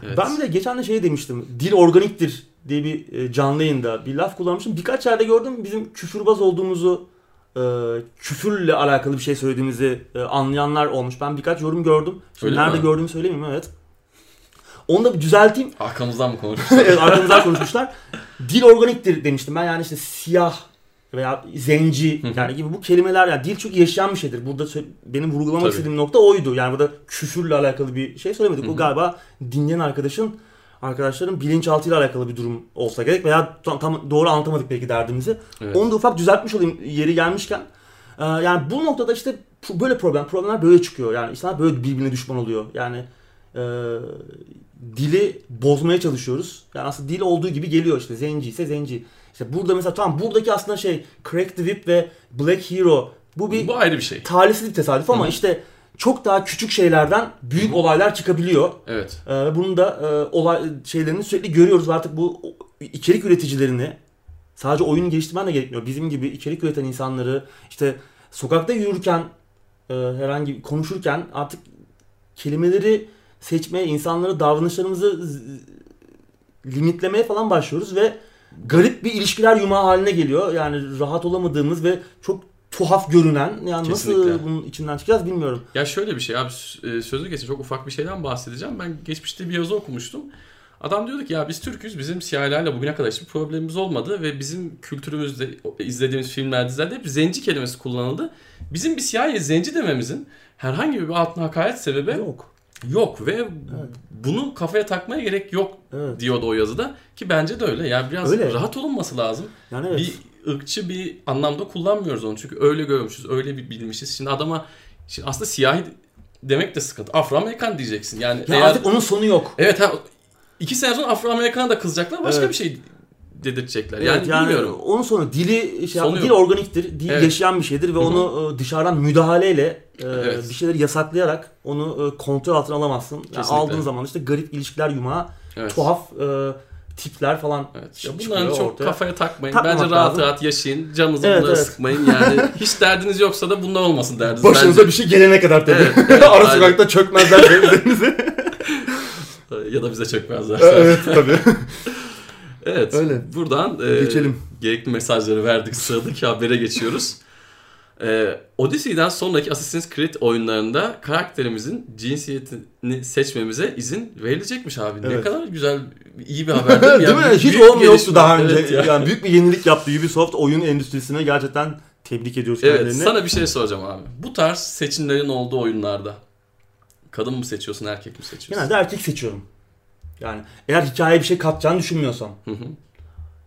evet. Ben bir de geçen de şey demiştim. Dil organiktir diye bir e, canlı yayında bir laf kullanmıştım. Birkaç yerde gördüm bizim küfürbaz olduğumuzu e, küfürle alakalı bir şey söylediğimizi e, anlayanlar olmuş. Ben birkaç yorum gördüm. Şimdi Öyle nerede mi? gördüğümü söylemeyeyim evet. Onu da bir düzelteyim. Arkamızdan mı konuşuyorsun? evet arkamızdan konuşmuşlar. Dil organiktir demiştim ben yani işte siyah veya zenci yani gibi bu kelimeler yani dil çok yaşayan bir şeydir. Burada benim vurgulamak Tabii. istediğim nokta oydu. Yani burada küfürle alakalı bir şey söylemedik. O galiba dinleyen arkadaşın arkadaşların bilinçaltıyla alakalı bir durum olsa gerek veya tam, tam doğru anlatamadık belki derdimizi. Evet. Onu da ufak düzeltmiş olayım yeri gelmişken. Ee, yani bu noktada işte böyle problem, problemler böyle çıkıyor. Yani insanlar böyle birbirine düşman oluyor. Yani e, dili bozmaya çalışıyoruz. Yani aslında dil olduğu gibi geliyor işte. Zenci ise zenci. İşte burada mesela tamam buradaki aslında şey Crack the Whip ve Black Hero bu bir Bu ayrı bir şey. talihsiz bir tesadüf ama hı. işte çok daha küçük şeylerden büyük olaylar çıkabiliyor. Evet. Ee, Ve bunun da e, olay şeylerini sürekli görüyoruz artık bu içerik üreticilerini sadece oyun geliştirmen de gerekmiyor. Bizim gibi içerik üreten insanları işte sokakta yürürken e, herhangi konuşurken artık kelimeleri seçmeye, insanları davranışlarımızı limitlemeye falan başlıyoruz ve garip bir ilişkiler yumağı haline geliyor. Yani rahat olamadığımız ve çok tuhaf görünen yani nasıl Kesinlikle. bunun içinden çıkacağız bilmiyorum. Ya şöyle bir şey abi e, sözü kesin çok ufak bir şeyden bahsedeceğim. Ben geçmişte bir yazı okumuştum. Adam diyordu ki ya biz Türk'üz bizim siyahilerle bugüne kadar hiçbir problemimiz olmadı ve bizim kültürümüzde izlediğimiz filmler dizilerde hep zenci kelimesi kullanıldı. Bizim bir siyahiye zenci dememizin herhangi bir altına hakaret sebebi yok, Yok. ve bunu kafaya takmaya gerek yok Evet. diyordu o yazıda ki bence de öyle. Yani biraz Öyle. rahat olunması lazım. Yani evet. Bir ırkçı bir anlamda kullanmıyoruz onu. Çünkü öyle görmüşüz, öyle bir bilmişiz. Şimdi adama şimdi aslında siyahi demek de sıkıntı. Afro-Amerikan diyeceksin. Yani Ya eğer artık onun sonu yok. evet ha iki sene sonra Afro-Amerikan'a da kızacaklar. Başka Evet. bir şey dedirtecekler. Evet, Yani, yani, bilmiyorum. onun sonu dili şey, Sonu dil yok. organiktir, dil Evet. yaşayan bir şeydir ve Hı hı. onu e, dışarıdan müdahaleyle e, Evet. bir şeyleri yasaklayarak onu e, kontrol altına alamazsın. Yani Kesinlikle. aldığın zaman işte garip ilişkiler yumağı, Evet. tuhaf tipler falan Evet. Ya bunların çok ortaya. kafaya takmayın. Takmamak Bence rahat lazım. rahat yaşayın. Canınızı Evet, bunlara evet. sıkmayın. Yani hiç derdiniz yoksa da bunlar olmasın derdiniz. Başınıza bence. bir şey gelene kadar tabii. Evet, evet, Ara aynen. sokakta çökmezler üzerinize. Ya da bize çökmezler. evet tabii. Evet. Öyle. Buradan e, Geçelim. gerekli mesajları verdik. Sıradaki habere geçiyoruz. E, Odyssey'den sonraki Assassin's Creed oyunlarında karakterimizin cinsiyetini seçmemize izin verilecekmiş abi. Ne Evet. kadar güzel, iyi bir haber değil mi? Değil Yani mi? Hiç bir olmuyor yoktu gelişme. daha önce. Evet, ya. Yani büyük bir yenilik yaptı Ubisoft oyun endüstrisine gerçekten tebrik ediyoruz Evet, kendilerini. sana bir şey soracağım abi. Bu tarz seçimlerin olduğu oyunlarda kadın mı seçiyorsun, erkek mi seçiyorsun? Genelde erkek seçiyorum. Yani eğer hikayeye bir şey katacağını düşünmüyorsam. Hı hı.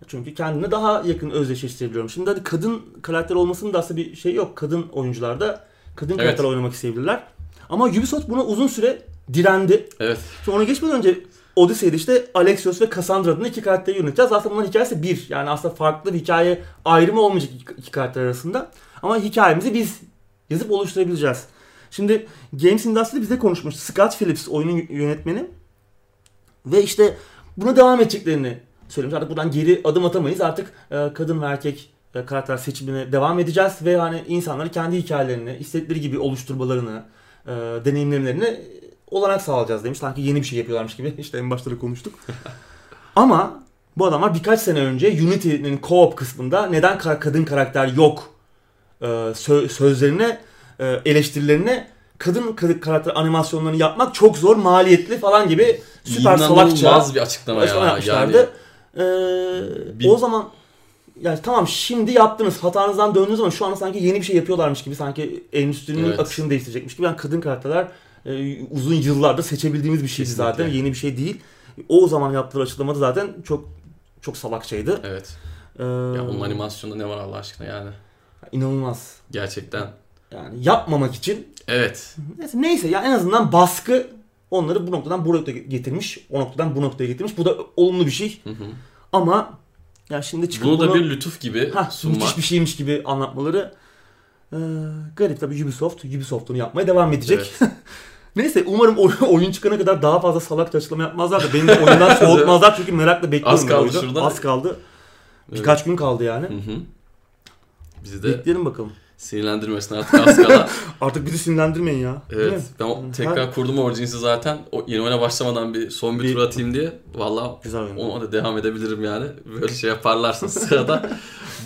Çünkü kendine daha yakın özdeşleştirebiliyorum. Şimdi hadi kadın karakter olmasının da aslında bir şey yok. Kadın oyuncularda kadın Evet. karakter oynamak isteyebilirler. Ama Ubisoft buna uzun süre direndi. Evet. Şimdi ona geçmeden önce Odyssey'de işte Alexios ve Cassandra adında iki karakteri yöneteceğiz. Aslında bunların hikayesi bir. Yani aslında farklı bir hikaye ayrımı olmayacak iki, iki karakter arasında. Ama hikayemizi biz yazıp oluşturabileceğiz. Şimdi Games Industry bize konuşmuş. Scott Phillips oyunun yönetmeni. Ve işte buna devam edeceklerini söylemiş. Artık buradan geri adım atamayız. Artık e, kadın ve erkek e, karakter seçimine devam edeceğiz ve hani insanları kendi hikayelerini istedikleri gibi oluşturmalarını, e, deneyimlemelerini olanak sağlayacağız demiş. Sanki yeni bir şey yapıyorlarmış gibi. İşte en başta da konuştuk. Ama bu adamlar birkaç sene önce Unity'nin co-op kısmında neden ka- kadın karakter yok e, sö- sözlerine, e, eleştirilerine kadın kadın karakter animasyonlarını yapmak çok zor, maliyetli falan gibi süper salakça bir açıklama ya. Yani, Ee, Bir- O zaman yani tamam şimdi yaptınız hatanızdan döndünüz ama şu anda sanki yeni bir şey yapıyorlarmış gibi sanki endüstrinin Evet. akışını değiştirecekmiş gibi yani kadın karakterler e, uzun yıllarda seçebildiğimiz bir şeydi Kesinlikle. zaten. Yeni bir şey değil. O zaman yaptığı açıklamada zaten çok çok salakçaydı. Evet. Ee, Ya onun animasyonda ne var Allah aşkına yani. inanılmaz. Gerçekten. Yani yapmamak için Evet. neyse, neyse ya en azından baskı onları bu noktadan bu noktaya getirmiş. O noktadan bu noktaya getirmiş. Bu da olumlu bir şey. Hı hı. Ama ya şimdi çıkıp Bunu da bunu- bir lütuf gibi Hah, sunmak. müthiş bir şeymiş gibi anlatmaları ee, garip tabii Ubisoft. Ubisoft onu yapmaya devam edecek. Evet. Neyse umarım oy- oyun çıkana kadar daha fazla salakça açıklama yapmazlar da beni de oyundan soğutmazlar çünkü merakla bekliyorum. Az kaldı şurada. Az kaldı. Birkaç gün kaldı yani. Hı hı. Bizi de Bekleyelim bakalım. Sinirlendirmesin artık az kala. Artık bizi sinirlendirmeyin ya. Evet. Ben Her- tekrar kurdum Origins'i zaten. O yeni oyuna başlamadan bir son bir, Bir- tur atayım diye. Valla ona da devam edebilirim yani. Böyle şey yaparlarsa sırada.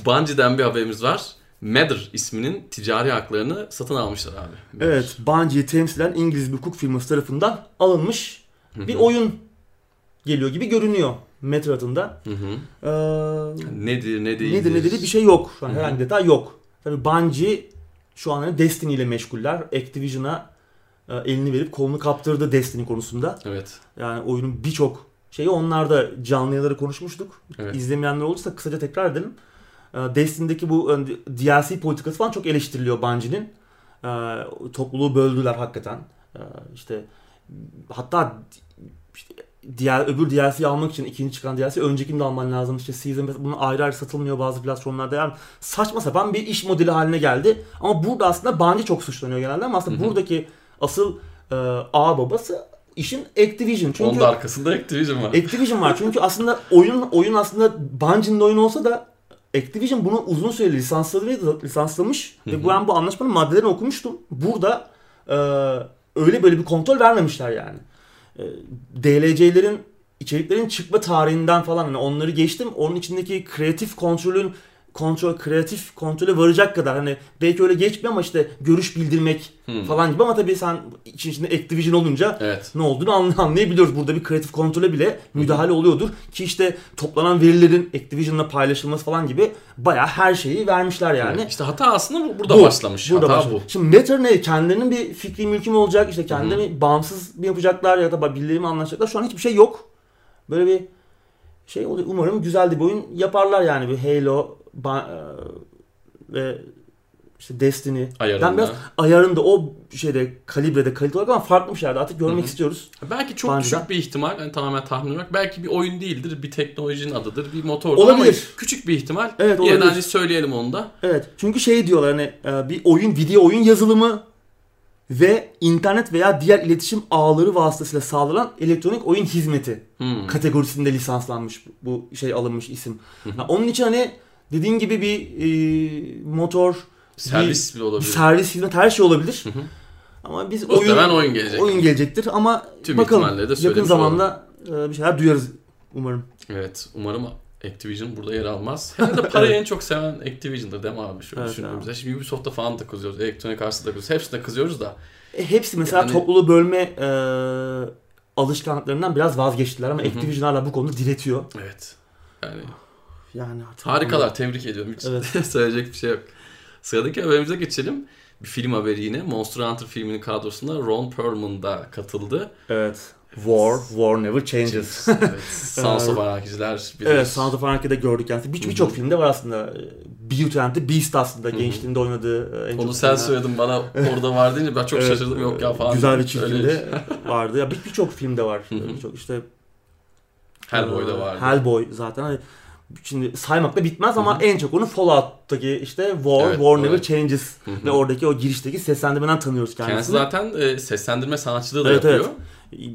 Bungie'den bir haberimiz var. Matter isminin ticari haklarını satın almışlar abi. Evet, Bungie'yi temsilen İngiliz bir hukuk firması tarafından alınmış bir oyun geliyor gibi görünüyor Metro adında. Hı hı. Ee, Nedir ne değildir. nedir ne dedi bir şey yok. Hı. herhangi detay yok. Tabii Bungie şu an hani Destiny ile meşguller. Activision'a e, elini verip kolunu kaptırdı Destiny konusunda. Evet. Yani oyunun birçok şeyi onlarda canlı yayınları konuşmuştuk. Evet. İzlemeyenler olursa kısaca tekrar edelim. Ee, Destiny'deki bu e, DLC politikası falan çok eleştiriliyor Bungie'nin. Topluluğu böldüler hakikaten. İşte hatta işte diğer öbür DLC'yi almak için ikinci çıkan DLC öncekini de alman lazım. İşte Season Pass bunun ayrı ayrı satılmıyor bazı platformlarda. Yani saçma sapan bir iş modeli haline geldi. Ama burada aslında Bungie çok suçlanıyor genelde ama aslında buradaki asıl e, ağ babası işin Activision. Çünkü Onun da arkasında Activision var. Activision var çünkü aslında oyun oyun aslında Bungie'nin oyunu olsa da Activision bunu uzun süreli lisansladı lisanslamış Hı ve ben bu anlaşmanın maddelerini okumuştum. Burada e, öyle böyle bir kontrol vermemişler yani. E, DLC'lerin içeriklerin çıkma tarihinden falan hani onları geçtim. Onun içindeki kreatif kontrolün kontrol kreatif kontrole varacak kadar hani belki öyle geçmiyor ama işte görüş bildirmek Hı. falan gibi ama tabii sen için içinde Activision olunca Evet. ne olduğunu anlay- anlayabiliyoruz. Burada bir kreatif kontrole bile müdahale oluyordur. Ki işte toplanan verilerin Activision'la paylaşılması falan gibi bayağı her şeyi vermişler yani. İşte hata aslında bu- burada Bu, başlamış. Burada hata başladı. bu. Şimdi Matter ne? Kendilerinin bir fikri mülkü mü olacak? İşte kendilerini bağımsız mı yapacaklar ya da birileri mi anlaşacaklar? Şu an hiçbir şey yok. Böyle bir şey oluyor. Umarım güzel bir oyun yaparlar yani. Bir Halo ve işte Destiny. Ayarında. Ben biraz ayarında o şeyde kalibrede kalite olarak ama farklı bir şeylerde artık görmek Hı hı. istiyoruz. Belki çok Bungie'den. küçük bir ihtimal, yani tamamen tahmin olarak. Belki bir oyun değildir, bir teknolojinin adıdır, bir ama Olabilir. küçük bir ihtimal. Evet, olabilir. hani söyleyelim onu da. Evet. Çünkü şey diyorlar hani e, bir oyun, video oyun yazılımı ve internet veya diğer iletişim ağları vasıtasıyla sağlanan elektronik oyun hizmeti Hmm. kategorisinde lisanslanmış bu şey alınmış isim. Ha, onun için hani dediğin gibi bir e, motor, Servis bile bir olabilir. servis hizmet her şey olabilir. Hı hı. Ama biz oyun Muhtemelen oyun gelecek. oyun gelecektir ama Tüm bakalım de yakın zamanda e, bir şeyler duyarız umarım. Evet, umarım Activision burada yer almaz. Herhalde parayı en çok seven Activision'dır değil mi abi? Şöyle Evet düşündüğümüzde. Şimdi Ubisoft'ta falan da kızıyoruz. Electronic Arts'ta da kızıyoruz. Hepsine kızıyoruz da. E, hepsi mesela Yani- topluluğu bölme e, alışkanlıklarından biraz vazgeçtiler ama Hı hı. Activision hala bu konuda diretiyor. Evet. Yani Yani artık harikalar. Tebrik ediyorum. Hiç Evet. söyleyecek bir şey yok. Sıradaki haberimize geçelim. Bir film haberi yine. Monster Hunter filminin kadrosuna Ron Perlman da katıldı. Evet. War, War Never Changes. evet. Sons of Anarchy'ciler bilir. evet, Sound of Anarchy'de gördük yani. Bir- Birçok filmde var aslında. Beauty and the Beast aslında gençliğinde oynadığı e, en Onu sen söyledin bana orada var deyince ben çok Evet, şaşırdım yok ya falan. Güzel bir Öyle çiftliğinde vardı. Ya bir- birçok filmde var. Birçok işte Hellboy'da e, vardı. Hellboy zaten. Şimdi saymakla bitmez ama Hı hı. en çok onu Fallout'taki işte War, Evet, War Never evet. Changes ve oradaki o girişteki seslendirmeden tanıyoruz kendisini. Kendisi zaten e, seslendirme sanatçılığı da Evet, yapıyor.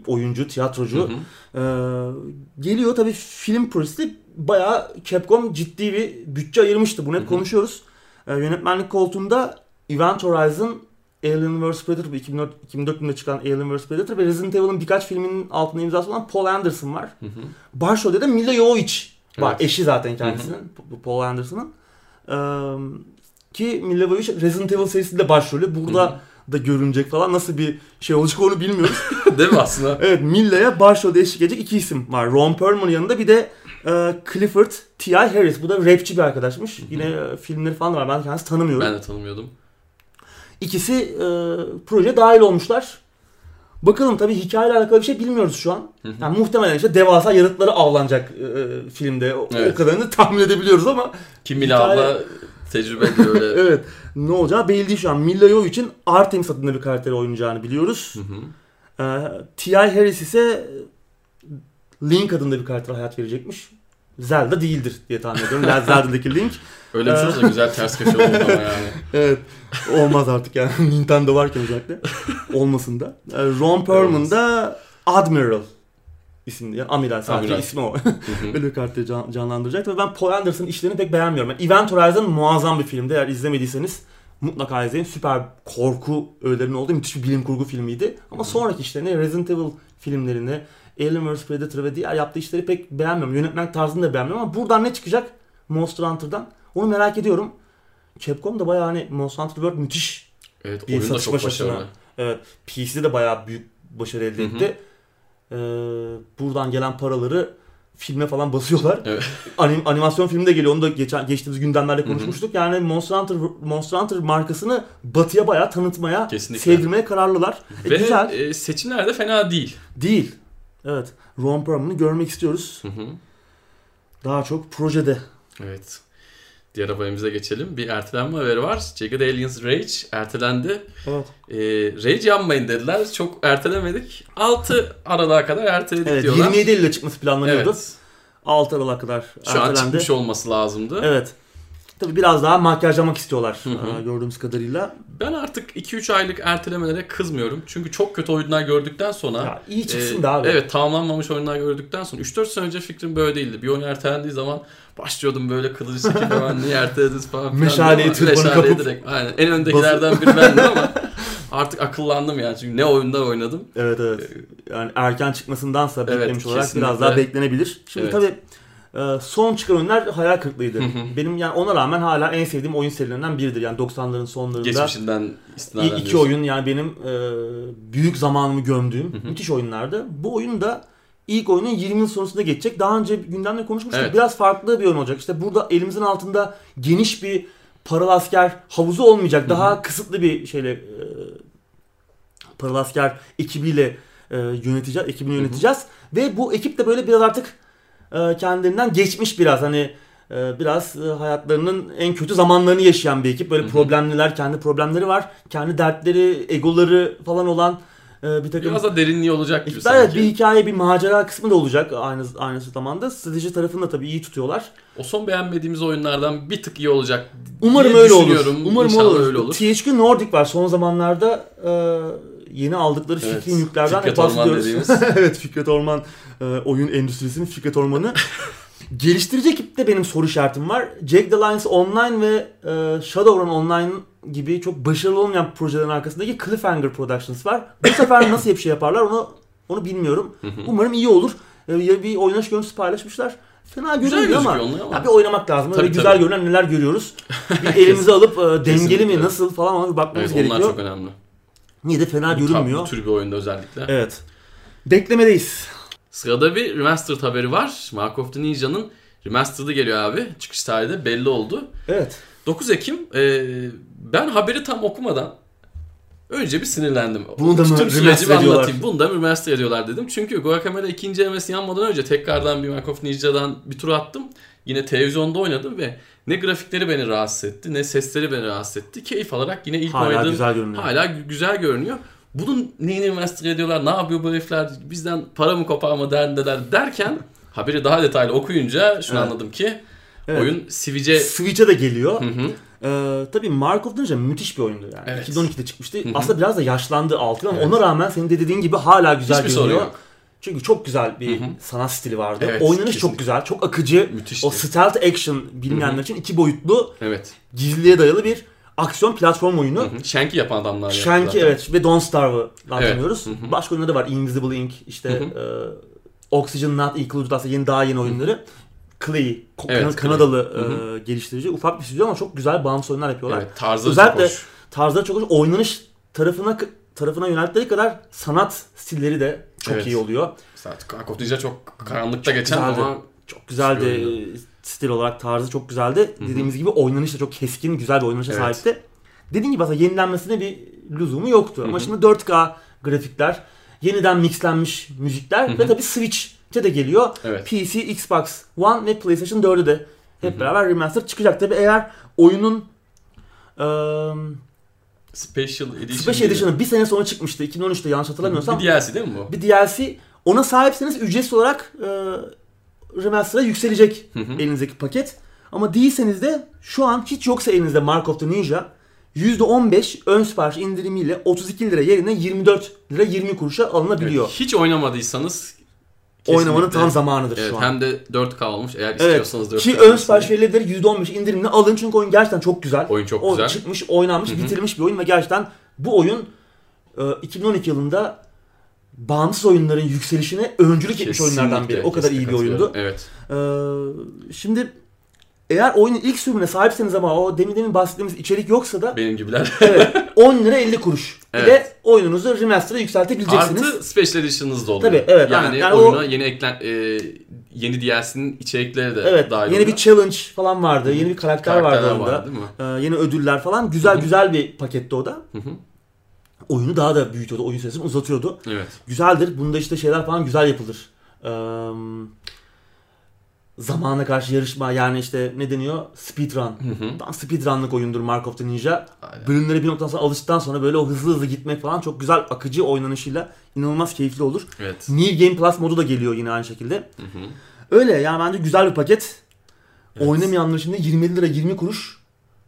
oyuncu, tiyatrocu. Hı hı. Ee, geliyor tabii film projesi bayağı Capcom ciddi bir bütçe ayırmıştı. Bunu hep Hı hı. konuşuyoruz. Ee, yönetmenlik koltuğunda Event Horizon, Alien vs Predator, bu 2004, 2004 yılında çıkan Alien vs Predator ve Resident Evil'ın birkaç filminin altında imzası olan Paul Anderson var. Hı hı. Başrolde de Mila Jovovich var. Evet. Eşi zaten kendisinin, bu Paul Anderson'ın. Ee, ki Mila Jovovich Resident Evil serisinde başrolü. Burada Hı da görünecek falan. Nasıl bir şey olacak onu bilmiyoruz. Değil mi aslında? Evet Milla'ya başrolde eşlik edecek iki isim var. Ron Perlman'ın yanında bir de e, Clifford T.I. Harris. Bu da rapçi bir arkadaşmış. Yine e, filmleri falan da var. Ben kendisi tanımıyorum. Ben de tanımıyordum. İkisi e, proje dahil olmuşlar. Bakalım tabii hikayeyle alakalı bir şey bilmiyoruz şu an. Hı hı. Yani muhtemelen işte devasa yaratıkları avlanacak e, filmde. O, Evet. o kadarını tahmin edebiliyoruz ama Kim bilir Hikaye- abla tecrübeli öyle. evet ne olacağı belli değil şu an. Milla Jovovich'in Artemis adında bir karakteri oynayacağını biliyoruz. Hı hı. Ee, T.I. Harris ise Link adında bir karakter hayat verecekmiş. Zelda değildir diye tahmin ediyorum. Zelda'daki Link. Öyle bir şey olsa güzel ters köşe olurdu ama yani. Evet. Olmaz artık yani. Nintendo varken özellikle. Olmasın da. Ee, Ron Perlman da Admiral isimli. Yani Amiral sadece Amiral. ismi o. Öyle bir karakteri can- canlandıracak. Ve ben Paul Anderson'ın işlerini pek beğenmiyorum. Yani Event Horizon muazzam bir filmdi. Eğer izlemediyseniz mutlaka izleyin. Süper korku öğelerinin olduğu müthiş bir bilim kurgu filmiydi. Ama sonraki işlerini Resident Evil filmlerini, Alien vs Predator ve diğer yaptığı işleri pek beğenmiyorum. Yönetmen tarzını da beğenmiyorum ama buradan ne çıkacak Monster Hunter'dan? Onu merak ediyorum. Capcom da bayağı hani Monster Hunter World müthiş. Evet Bir satış başarılı. Evet, PC'de de bayağı büyük başarı elde Hı hı. etti. Ee, buradan gelen paraları filme falan basıyorlar. Evet. Anim, animasyon filmi de geliyor. Onu da geçen geçtiğimiz gündemlerde hı. konuşmuştuk. Yani Monster Hunter Monster Hunter markasını batıya bayağı tanıtmaya, Kesinlikle. sevdirmeye kararlılar. E, Ve güzel. e, seçimler de fena değil. Değil. Evet. Ron Perlman'ı görmek istiyoruz. Hı hı. Daha çok projede. Evet. Diğer haberimize geçelim. Bir ertelenme haberi var. Jagged Aliens Rage ertelendi. Evet. Ee, Rage yanmayın dediler. Çok ertelemedik. 6 Aralık'a kadar erteledik Evet, diyorlar. 27 Eylül'e çıkması planlanıyordu. Evet. 6 Aralık'a kadar Şu an çıkmış olması lazımdı. Evet. Tabii biraz daha makyajlamak istiyorlar Hı hı. e, gördüğümüz kadarıyla. Ben artık 2-3 aylık ertelemelere kızmıyorum. Çünkü çok kötü oyunlar gördükten sonra Ya iyi çıksın Ee, da abi. Evet tamamlanmamış oyunlar gördükten sonra 3-4 sene önce fikrim böyle değildi. Bir oyun ertelendiği zaman başlıyordum böyle kılıcı çekip falan niye ertelediniz falan filan. Meşaleyi, tırpanı kapıp- direkt. Aynen. En öndekilerden biri bendim ama artık akıllandım yani. Çünkü ne oyunlar oynadım. Evet evet. Yani erken çıkmasındansa Evet, beklemiş olarak kesinlikle. biraz daha beklenebilir. Şimdi Evet. tabii e, son çıkan oyunlar hayal kırıklığıydı. Benim yani ona rağmen hala en sevdiğim oyun serilerinden biridir. Yani 90'ların sonlarında Geçmişinden istinaden iki diyorsun. oyun yani benim e, büyük zamanımı gömdüğüm müthiş oyunlardı. Bu oyun da ilk oyunun 20 yıl sonrasında geçecek. Daha önce gündemde konuşmuştuk. Evet. Biraz farklı bir oyun olacak. İşte burada elimizin altında geniş bir paralı asker havuzu olmayacak. Daha kısıtlı bir şeyle e, paralı asker ekibiyle e, yöneteceğiz, ekibini yöneteceğiz. Ve bu ekip de böyle biraz artık e, kendilerinden geçmiş biraz hani e, biraz e, hayatlarının en kötü zamanlarını yaşayan bir ekip. Böyle Hı hı. problemliler, kendi problemleri var. Kendi dertleri, egoları falan olan e, bir takım Biraz da derinliği olacak gibi ekipler. Evet, sanki. bir hikaye, bir macera kısmı da olacak aynı aynı zamanda. Strateji tarafını da tabii iyi tutuyorlar. O son beğenmediğimiz oyunlardan bir tık iyi olacak Umarım öyle olur. Umarım İnşallah olur. öyle olur. THQ Nordic var. Son zamanlarda e, yeni aldıkları Evet, fikri yüklerden Fikret Orman dediğimiz. evet Fikret Orman e, oyun endüstrisinin Fikret Orman'ı. Geliştirici ekipte benim soru işaretim var. Jack the Lions Online ve e, Shadowrun Online gibi çok başarılı olmayan projelerin arkasındaki Cliffhanger Productions var. Bu sefer nasıl bir şey yaparlar onu onu bilmiyorum. Umarım iyi olur. E, ya bir oynanış görüntüsü paylaşmışlar. Fena Güzel görünmüyor ama, onlar ama. ya bir oynamak lazım. Öyle Tabii, güzel tabii. görünen neler görüyoruz. Bir elimize alıp e, dengeli mi nasıl falan ona bakmamız Evet onlar gerekiyor. çok önemli. Niye de fena Bu, tab- görünmüyor. bu tür bir oyunda özellikle. Evet. Beklemedeyiz. Sırada bir remastered haberi var. Mark of the Ninja'nın remastered'ı geliyor abi. Çıkış tarihi de belli oldu. Evet. 9 Ekim e, ben haberi tam okumadan önce bir sinirlendim. Bunu da mı remaster ediyorlar? Bunu da remaster ediyorlar dedim. Çünkü Guacamelee ikinci emesi yanmadan önce tekrardan bir of Ninja'dan bir tur attım. Yine televizyonda oynadım ve ne grafikleri beni rahatsız etti ne sesleri beni rahatsız etti. Keyif alarak yine ilk Hala oynadığım güzel görünüyor. hala gü- güzel görünüyor. Bunun neyini remaster ediyorlar, ne yapıyor bu herifler, bizden para mı kopar mı derdindeler derken haberi daha detaylı okuyunca şunu Evet. anladım ki Evet. oyun Switch'e Switch'e de geliyor. Hı hı. Ee, tabii Mark of Ninja müthiş bir oyundu yani. Evet. 2012'de çıkmıştı. hı. Aslında biraz da yaşlandı altı yıl ama Evet. ona rağmen senin de dediğin gibi hala güzel hiçbir görünüyor. Çünkü çok güzel bir Hı hı. sanat stili vardı. Evet, Oynanış kesinlikle. çok güzel, çok akıcı. Müthişti. O stealth action bilmeyenler için iki boyutlu, Evet. gizliliğe dayalı bir aksiyon platform oyunu. Hı hı. Shanky yapan adamlar zaten. evet ve Don't Starve'ı Evet. tanıyoruz. Hı hı. Başka oyunları da var. Invisible Ink, işte Hı e, Oxygen Not Included aslında yeni daha yeni oyunları. Clay, Ko- Evet. Kanadalı Hı e, geliştirici. Ufak bir stüdyo ama çok güzel bağımsız oyunlar yapıyorlar. Evet, tarzı Özellikle- çok hoş. Tarzları çok hoş. Oynanış tarafına tarafına yöneldikleri kadar sanat stilleri de çok Evet. iyi oluyor. Zaten Duty çok karanlıkta geçen Güzeldi. ama Çok güzeldi. Oyundu. e, Stil olarak tarzı çok güzeldi. Dediğimiz gibi oynanış da çok keskin, güzel bir oynanışa Evet. sahipti. Dediğim gibi aslında yenilenmesine bir lüzumu yoktu. Ama Hı hı. şimdi 4K grafikler, yeniden mixlenmiş müzikler ve tabii Switch'te de geliyor. Evet. PC, Xbox One ve PlayStation 4'e de hep beraber remaster çıkacak. Tabii eğer oyunun eee Special Edition. Special. Edition'ı bir sene sonra çıkmıştı. 2013'te yanlış hatırlamıyorsam. Bir DLC değil mi bu? Bir DLC ona sahipseniz ücretsiz olarak e, remaster'a yükselecek Hı hı. elinizdeki paket. Ama değilseniz de şu an hiç yoksa elinizde Mark of the Ninja %15 ön sipariş indirimiyle 32 lira yerine 24 lira 20 kuruşa alınabiliyor. Evet, hiç oynamadıysanız Oynamanın kesinlikle- tam zamanıdır Evet, şu an. hem de 4K olmuş. Eğer Evet. istiyorsanız 4K. Ki ön sipariş verilebilir %15 indirimle alın çünkü oyun gerçekten çok güzel. Oyun çok o güzel. çıkmış, oynanmış, Hı hı. bitirilmiş bir oyun ve gerçekten bu oyun e, 2012 yılında bağımsız oyunların yükselişine öncülük etmiş oyunlardan biri. O kadar iyi bir kesinlikle oyundu. Evet. Ee, şimdi eğer oyunun ilk sürümüne sahipseniz ama o demin demin bahsettiğimiz içerik yoksa da Benim gibiler. evet 10 lira 50 kuruş ile Evet. oyununuzu remaster'a yükseltebileceksiniz. Artı Special Edition'ınız da oluyor. Tabii, evet, Yani, aynen. Yani oyuna o- yeni eklen e, yeni DLC'nin içerikleri de evet dahil yeni bir oluyor. challenge falan vardı. Yeni bir karakter, vardı Karakterler oyunda. var, değil mi? Ee, yeni ödüller falan. Güzel Hı hı. güzel bir paketti o da. Hı hı. Oyunu daha da büyütüyordu. Oyun süresini uzatıyordu. Evet. Güzeldir. Bunda işte şeyler falan güzel yapılır. Ee, zamana karşı yarışma yani işte ne deniyor? Speedrun. Hı hı. Tam speedrunlık oyundur Mark of the Ninja. Aynen. Bölümlere bir noktadan sonra alıştıktan sonra böyle o hızlı hızlı gitmek falan çok güzel akıcı oynanışıyla inanılmaz keyifli olur. Evet. New Game Plus modu da geliyor yine aynı şekilde. Hı hı. Öyle yani bence güzel bir paket. Evet. Oynamayanlar için de 27 lira 20 kuruş.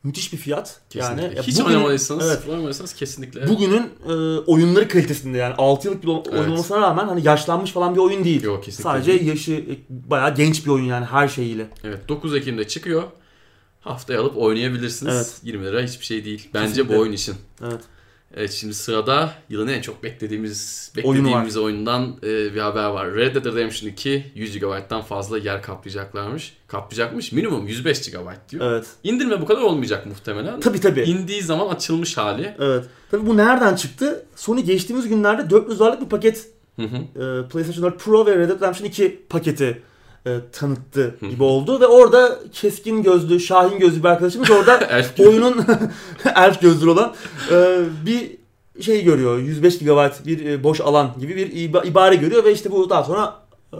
Müthiş bir fiyat. Kesinlikle. Yani ya Hiç bugün- oynamadıysanız, Evet. oynamadıysanız kesinlikle. Bugünün e, oyunları kalitesinde yani 6 yıllık bir oyun Evet. olmasına rağmen hani yaşlanmış falan bir oyun değil. Yok kesinlikle. Sadece değil. yaşı e, bayağı genç bir oyun yani her şeyiyle. Evet 9 Ekim'de çıkıyor. Haftaya alıp oynayabilirsiniz. Evet. 20 lira hiçbir şey değil. Bence Kesinlikle. bu oyun için. Evet. Evet şimdi sırada yılın en çok beklediğimiz beklediğimiz oyundan e, bir haber var. Red Dead Redemption 2 100 GB'dan fazla yer kaplayacaklarmış. Kaplayacakmış. Minimum 105 GB diyor. Evet. İndirme bu kadar olmayacak muhtemelen. Tabii tabii. İndiği zaman açılmış hali. Evet. Tabii bu nereden çıktı? Sony geçtiğimiz günlerde 400 dolarlık bir paket Hı hı. e, PlayStation 4 Pro ve Red Dead Redemption 2 paketi e, tanıttı gibi oldu ve orada keskin gözlü, şahin gözlü bir arkadaşımız orada Elf oyunun elf gözlü olan e, bir şey görüyor. 105 GB bir e, boş alan gibi bir iba- ibare görüyor ve işte bu daha sonra e,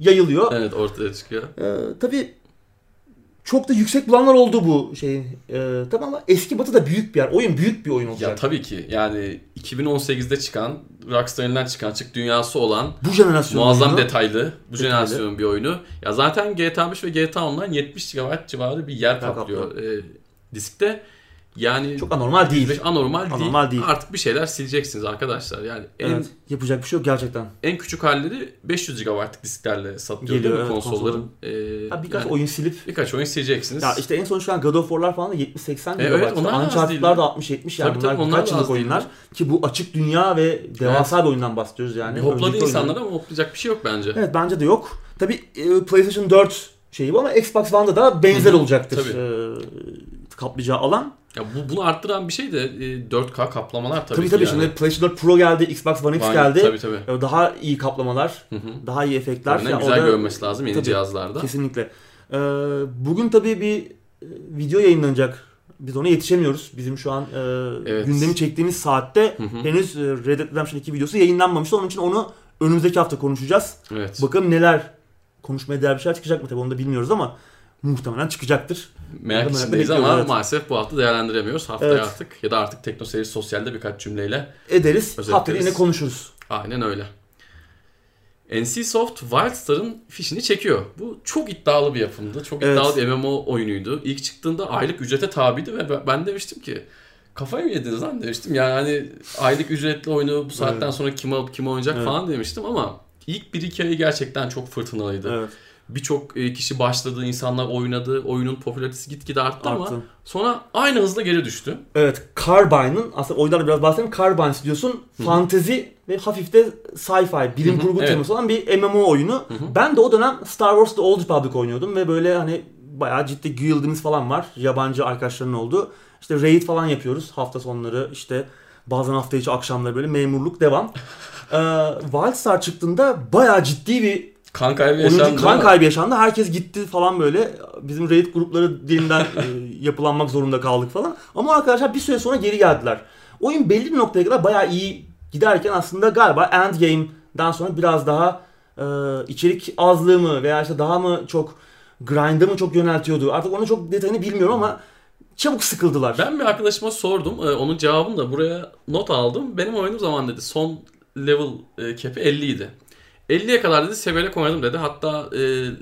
yayılıyor. Evet ortaya çıkıyor. E, tabii çok da yüksek bulanlar oldu bu şeyin. E, tabii ama eski batı da büyük bir yer. Oyun büyük bir oyun Ya olacak. tabii ki yani 2018'de çıkan Rockstar'ın elinden çıkan açık dünyası olan bu jenerasyon muazzam oyunu- detaylı bu Detaylı. jenerasyonun bir oyunu. Ya zaten GTA 5 ve GTA Online 70 GB civarı bir yer kaplıyor e, diskte. Yani çok anormal değil. 105 anormal, değil. Anormal değil. Artık bir şeyler sileceksiniz arkadaşlar. Yani en Evet. Yapacak bir şey yok gerçekten. en küçük halleri 500 GB'lık disklerle satılıyor Geliyor, değil mi evet, konsolların? E, Ha, birkaç yani oyun silip birkaç oyun sileceksiniz. Ya işte en son çıkan God of War'lar falan da 70-80 GB. E, evet, onlar Uncharted'lar da 60-70 yani Tabii, bunlar tabii, onlar birkaç yıllık oyunlar. Ki bu açık dünya ve devasa bir oyundan bahsediyoruz yani. Hopladı insanlar ama hoplayacak bir şey yok bence. Evet bence de yok. Tabi PlayStation 4 şeyi bu ama Xbox One'da da benzer olacaktır. tabii. E, kaplayacağı alan. Ya bu bunu arttıran bir şey de e, 4K kaplamalar tabii Tabii tabii, yani. şimdi PlayStation 4 Pro geldi, Xbox One X Var- geldi. Tabii tabii. E, Daha iyi kaplamalar, Hı hı. daha iyi efektler. Yani güzel orada- görmesi lazım yeni Tabii. cihazlarda. Kesinlikle. Ee, bugün tabii bir e, video yayınlanacak. Biz ona yetişemiyoruz. Bizim şu an e, Evet. gündemi çektiğimiz saatte Hı hı. henüz e, Red Dead Redemption 2 videosu yayınlanmamıştı. Onun için onu önümüzdeki hafta konuşacağız. Evet. Bakalım neler konuşmaya değer bir şeyler çıkacak mı tabii onu da bilmiyoruz ama muhtemelen çıkacaktır. Merak içindeyiz ama evet. maalesef bu hafta değerlendiremiyoruz. Haftaya Evet. artık ya da artık Tekno Seyir Sosyal'de birkaç cümleyle. Ederiz. Özetleriz. Haftaya yine konuşuruz. Aynen öyle. NCSoft Wildstar'ın fişini çekiyor. Bu çok iddialı bir yapımdı. Çok Evet. iddialı bir MMO oyunuydu. İlk çıktığında aylık ücrete tabiydi ve ben- ben demiştim ki kafayı mı yediniz lan demiştim. Yani hani aylık ücretli oyunu bu saatten Evet. sonra kim alıp kim oynayacak Evet. falan demiştim ama ilk bir iki ayı gerçekten çok fırtınalıydı. Evet. Birçok e, kişi başladı, insanlar oynadı, oyunun popülaritesi gitgide arttı, ama Arttı. sonra aynı hızla geri düştü. Evet, Carbine'ın aslında oyunlarda biraz bahsedelim. Carbine stüdyosun fantezi ve hafif de sci-fi, bilim Hı hı, kurgu evet. teması olan bir MMO oyunu. hı. Ben de o dönem Star Wars The Old Republic oynuyordum ve böyle hani bayağı ciddi guild'imiz falan var. Yabancı arkadaşların olduğu. İşte raid falan yapıyoruz hafta sonları işte bazen hafta içi akşamları böyle memurluk devam. ee, Wildstar çıktığında bayağı ciddi bir Kan kaybı oyuncu yaşandı. kan ama- kaybı yaşandı. Herkes gitti falan böyle. Bizim raid grupları dilinden e, yapılanmak zorunda kaldık falan. Ama arkadaşlar bir süre sonra geri geldiler. Oyun belli bir noktaya kadar bayağı iyi giderken aslında galiba Endgame'den sonra biraz daha e, içerik azlığı mı veya işte daha mı çok grind'a mı çok yöneltiyordu. Artık onu çok detayını bilmiyorum ama çabuk sıkıldılar. Ben bir arkadaşıma sordum. Ee, onun cevabını da buraya not aldım. Benim oynadığım zaman dedi son level e, cap'i 50 idi. 50'ye kadar dedi severek oynadım dedi. Hatta e,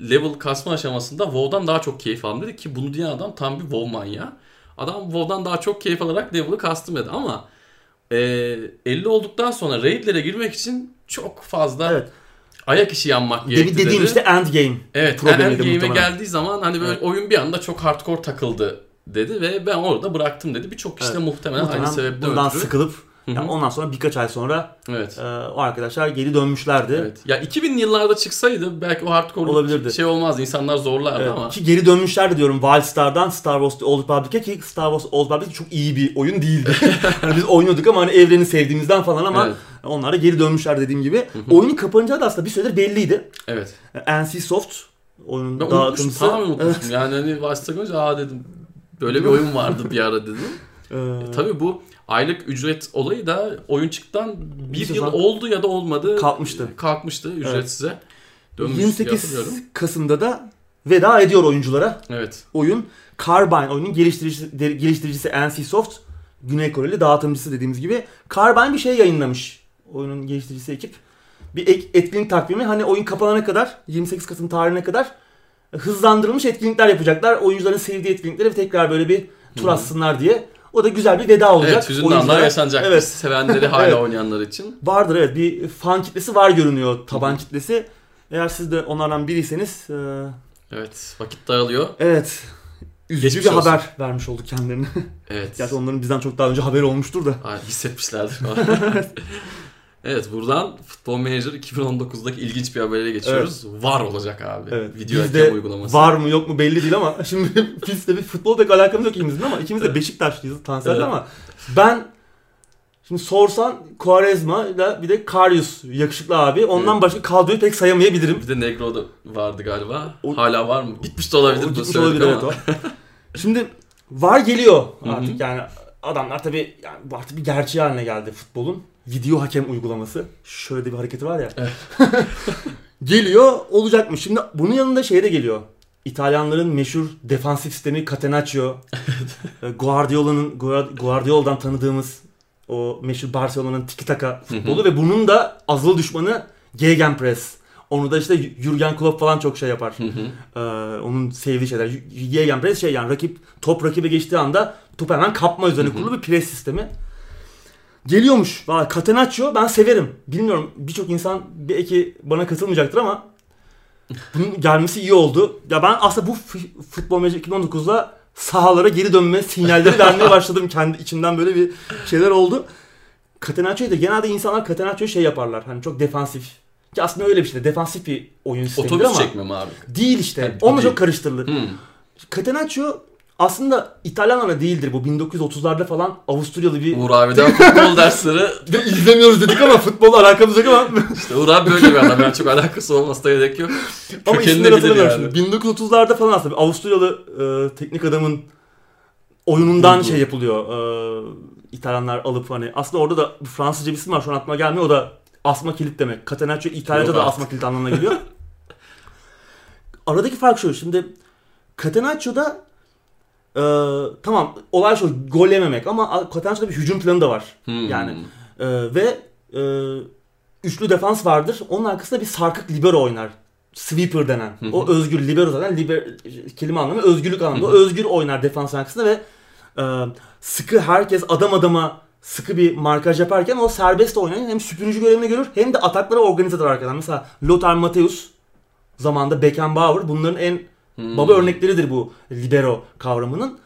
level kasma aşamasında WoW'dan daha çok keyif aldım dedi ki bunu diyen adam tam bir WoW manyağı. Adam WoW'dan daha çok keyif alarak level'ı kastım dedi ama e, 50 olduktan sonra raidlere girmek için çok fazla Evet. ayak işi yanmak gerekti dediğim dedi. işte endgame. Evet, problemiydi Endgame'e muhtemelen. geldiği zaman hani böyle Evet. oyun bir anda çok hardcore takıldı dedi ve ben orada bıraktım dedi. Birçok kişi de Evet. muhtemelen, aynı Muhtemelen sebepten bundan ötürü. sıkılıp Yani ondan sonra birkaç ay sonra Evet. e, o arkadaşlar geri dönmüşlerdi. Evet. Ya 2000 yıllarda çıksaydı belki o hardcore Olabilirdi. şey olmazdı. İnsanlar zorlardı Evet, ama. Ki geri dönmüşlerdi diyorum Wildstar'dan Star Wars The Old Republic'e ki Star Wars Old Republic çok iyi bir oyun değildi. hani biz oynuyorduk ama hani evreni sevdiğimizden falan ama Evet. onlar da geri dönmüşler dediğim gibi. Oyunun kapanacağı da aslında bir süredir belliydi. Evet. NC Soft oyunun Ben unutmuşum. dağıtımcısı. Tamamen unutmuşum. Yani hani Vice'da görünce aa dedim böyle bir oyun vardı bir ara dedim. Ee, Tabii bu aylık ücret olayı da oyun çıktıktan bir Bir yıl oldu ya da olmadı. kalkmıştı. Kalkmıştı ücretsize. Dönmüş diye 28 hatırlıyorum. Kasım'da da veda ediyor oyunculara. Evet. oyun. Carbine oyunun geliştiricisi, geliştiricisi NC Soft. Güney Koreli dağıtımcısı dediğimiz gibi. Carbine bir şey yayınlamış. Oyunun geliştiricisi ekip. Bir ek- etkinlik takvimi. Hani oyun kapanana kadar 28 Kasım tarihine kadar hızlandırılmış etkinlikler yapacaklar. Oyuncuların sevdiği etkinlikleri tekrar böyle bir tur atsınlar diye. O da güzel bir veda olacak. Evet, hüzünlü anlar yaşanacak. Evet. Sevenleri hala Evet. oynayanlar için. Vardır evet. Bir fan kitlesi var görünüyor. Taban kitlesi. Eğer siz de onlardan biriyseniz e, Evet, vakit dağılıyor. evet üzücü Geçmiş bir olsun. haber vermiş olduk kendilerine. Evet. Gerçi onların bizden çok daha önce haberi olmuştur da. Ay, hissetmişlerdir. evet, buradan Futbol Manager 2019'daki ilginç bir habere geçiyoruz. Var olacak abi. Evet. Video Bizde uygulaması. var mı yok mu belli değil ama şimdi biz de bir futbol pek alakamız yok ikimizin ama ikimiz de Beşiktaşlıyız Tanser'de Evet. ama ben şimdi sorsan Quaresma ile bir de Karius yakışıklı abi. Ondan Evet. başka kadroyu pek sayamayabilirim. Bir de Negro da vardı galiba. O- Hala var mı? Gitmiş de olabilir. O gitmiş olabilir evet ama. o. Şimdi var geliyor artık yani adamlar tabii yani bu artık bir gerçeği haline geldi futbolun. Video hakem uygulaması. Şöyle de bir hareketi var ya. geliyor olacakmış. Şimdi bunun yanında şey de geliyor. İtalyanların meşhur defansif sistemi Catenaccio. E, Guardiola'nın Guard- Guardiola'dan tanıdığımız o meşhur Barcelona'nın tiki taka futbolu ve bunun da azılı düşmanı Gegenpress. Onu da işte Jurgen Klopp falan çok şey yapar. Hı hı. Ee, onun sevdiği şeyler. Gegenpress şey yani rakip top rakibe geçtiği anda topu hemen kapma üzerine kurulu bir pres sistemi. Geliyormuş. Valla Catenaccio ben severim. Bilmiyorum birçok insan belki bana katılmayacaktır ama bunun gelmesi iyi oldu. Ya ben aslında bu Futbol Manager 2019'da sahalara geri dönme sinyalleri vermeye başladım. Kendi içimden böyle bir şeyler oldu. Catenaccio'yu da genelde insanlar Catenaccio'yu şey yaparlar. Hani çok defansif. Ki aslında öyle bir şey. de, Defansif bir oyun Otobüs ama. çekme mi abi? Değil işte. Ha, Onunla değil. çok karıştırılır. Hı. Catenaccio aslında İtalyanlarla değildir. Bu 1930'larda falan Avusturyalı bir... Uğur abiden futbol dersleri De izlemiyoruz dedik ama futbolla alakamız yok ama... işte Uğur abi böyle bir adam. Yani çok alakası olmasına gerek yok. ama isimleri hatırlamıyorum yani. şimdi. 1930'larda falan aslında bir Avusturyalı e, teknik adamın oyunundan şey yapılıyor. E, İtalyanlar alıp hani... Aslında orada da Fransızca bir isim var şu an aklıma gelmiyor. O da asma kilit demek. Catenaccio İtalyanca Yok da asma kilit anlamına geliyor. Aradaki fark şu. Şimdi Catenaccio'da e, tamam olay şu gol yememek ama Catenaccio'da bir hücum planı da var. Hı. Yani e, ve e, üçlü defans vardır. Onun arkasında bir sarkık libero oynar. Sweeper denen. Hı hı. O özgür libero zaten liber, kelime anlamı özgürlük anlamında. Hı özgür oynar defans arkasında ve e, sıkı herkes adam adama sıkı bir markaj yaparken o serbest oynayan hem süpürücü görevini görür hem de atakları organize eder arkadan. Mesela Lothar Matthäus zamanında Beckenbauer bunların en Hı. baba örnekleridir bu libero kavramının.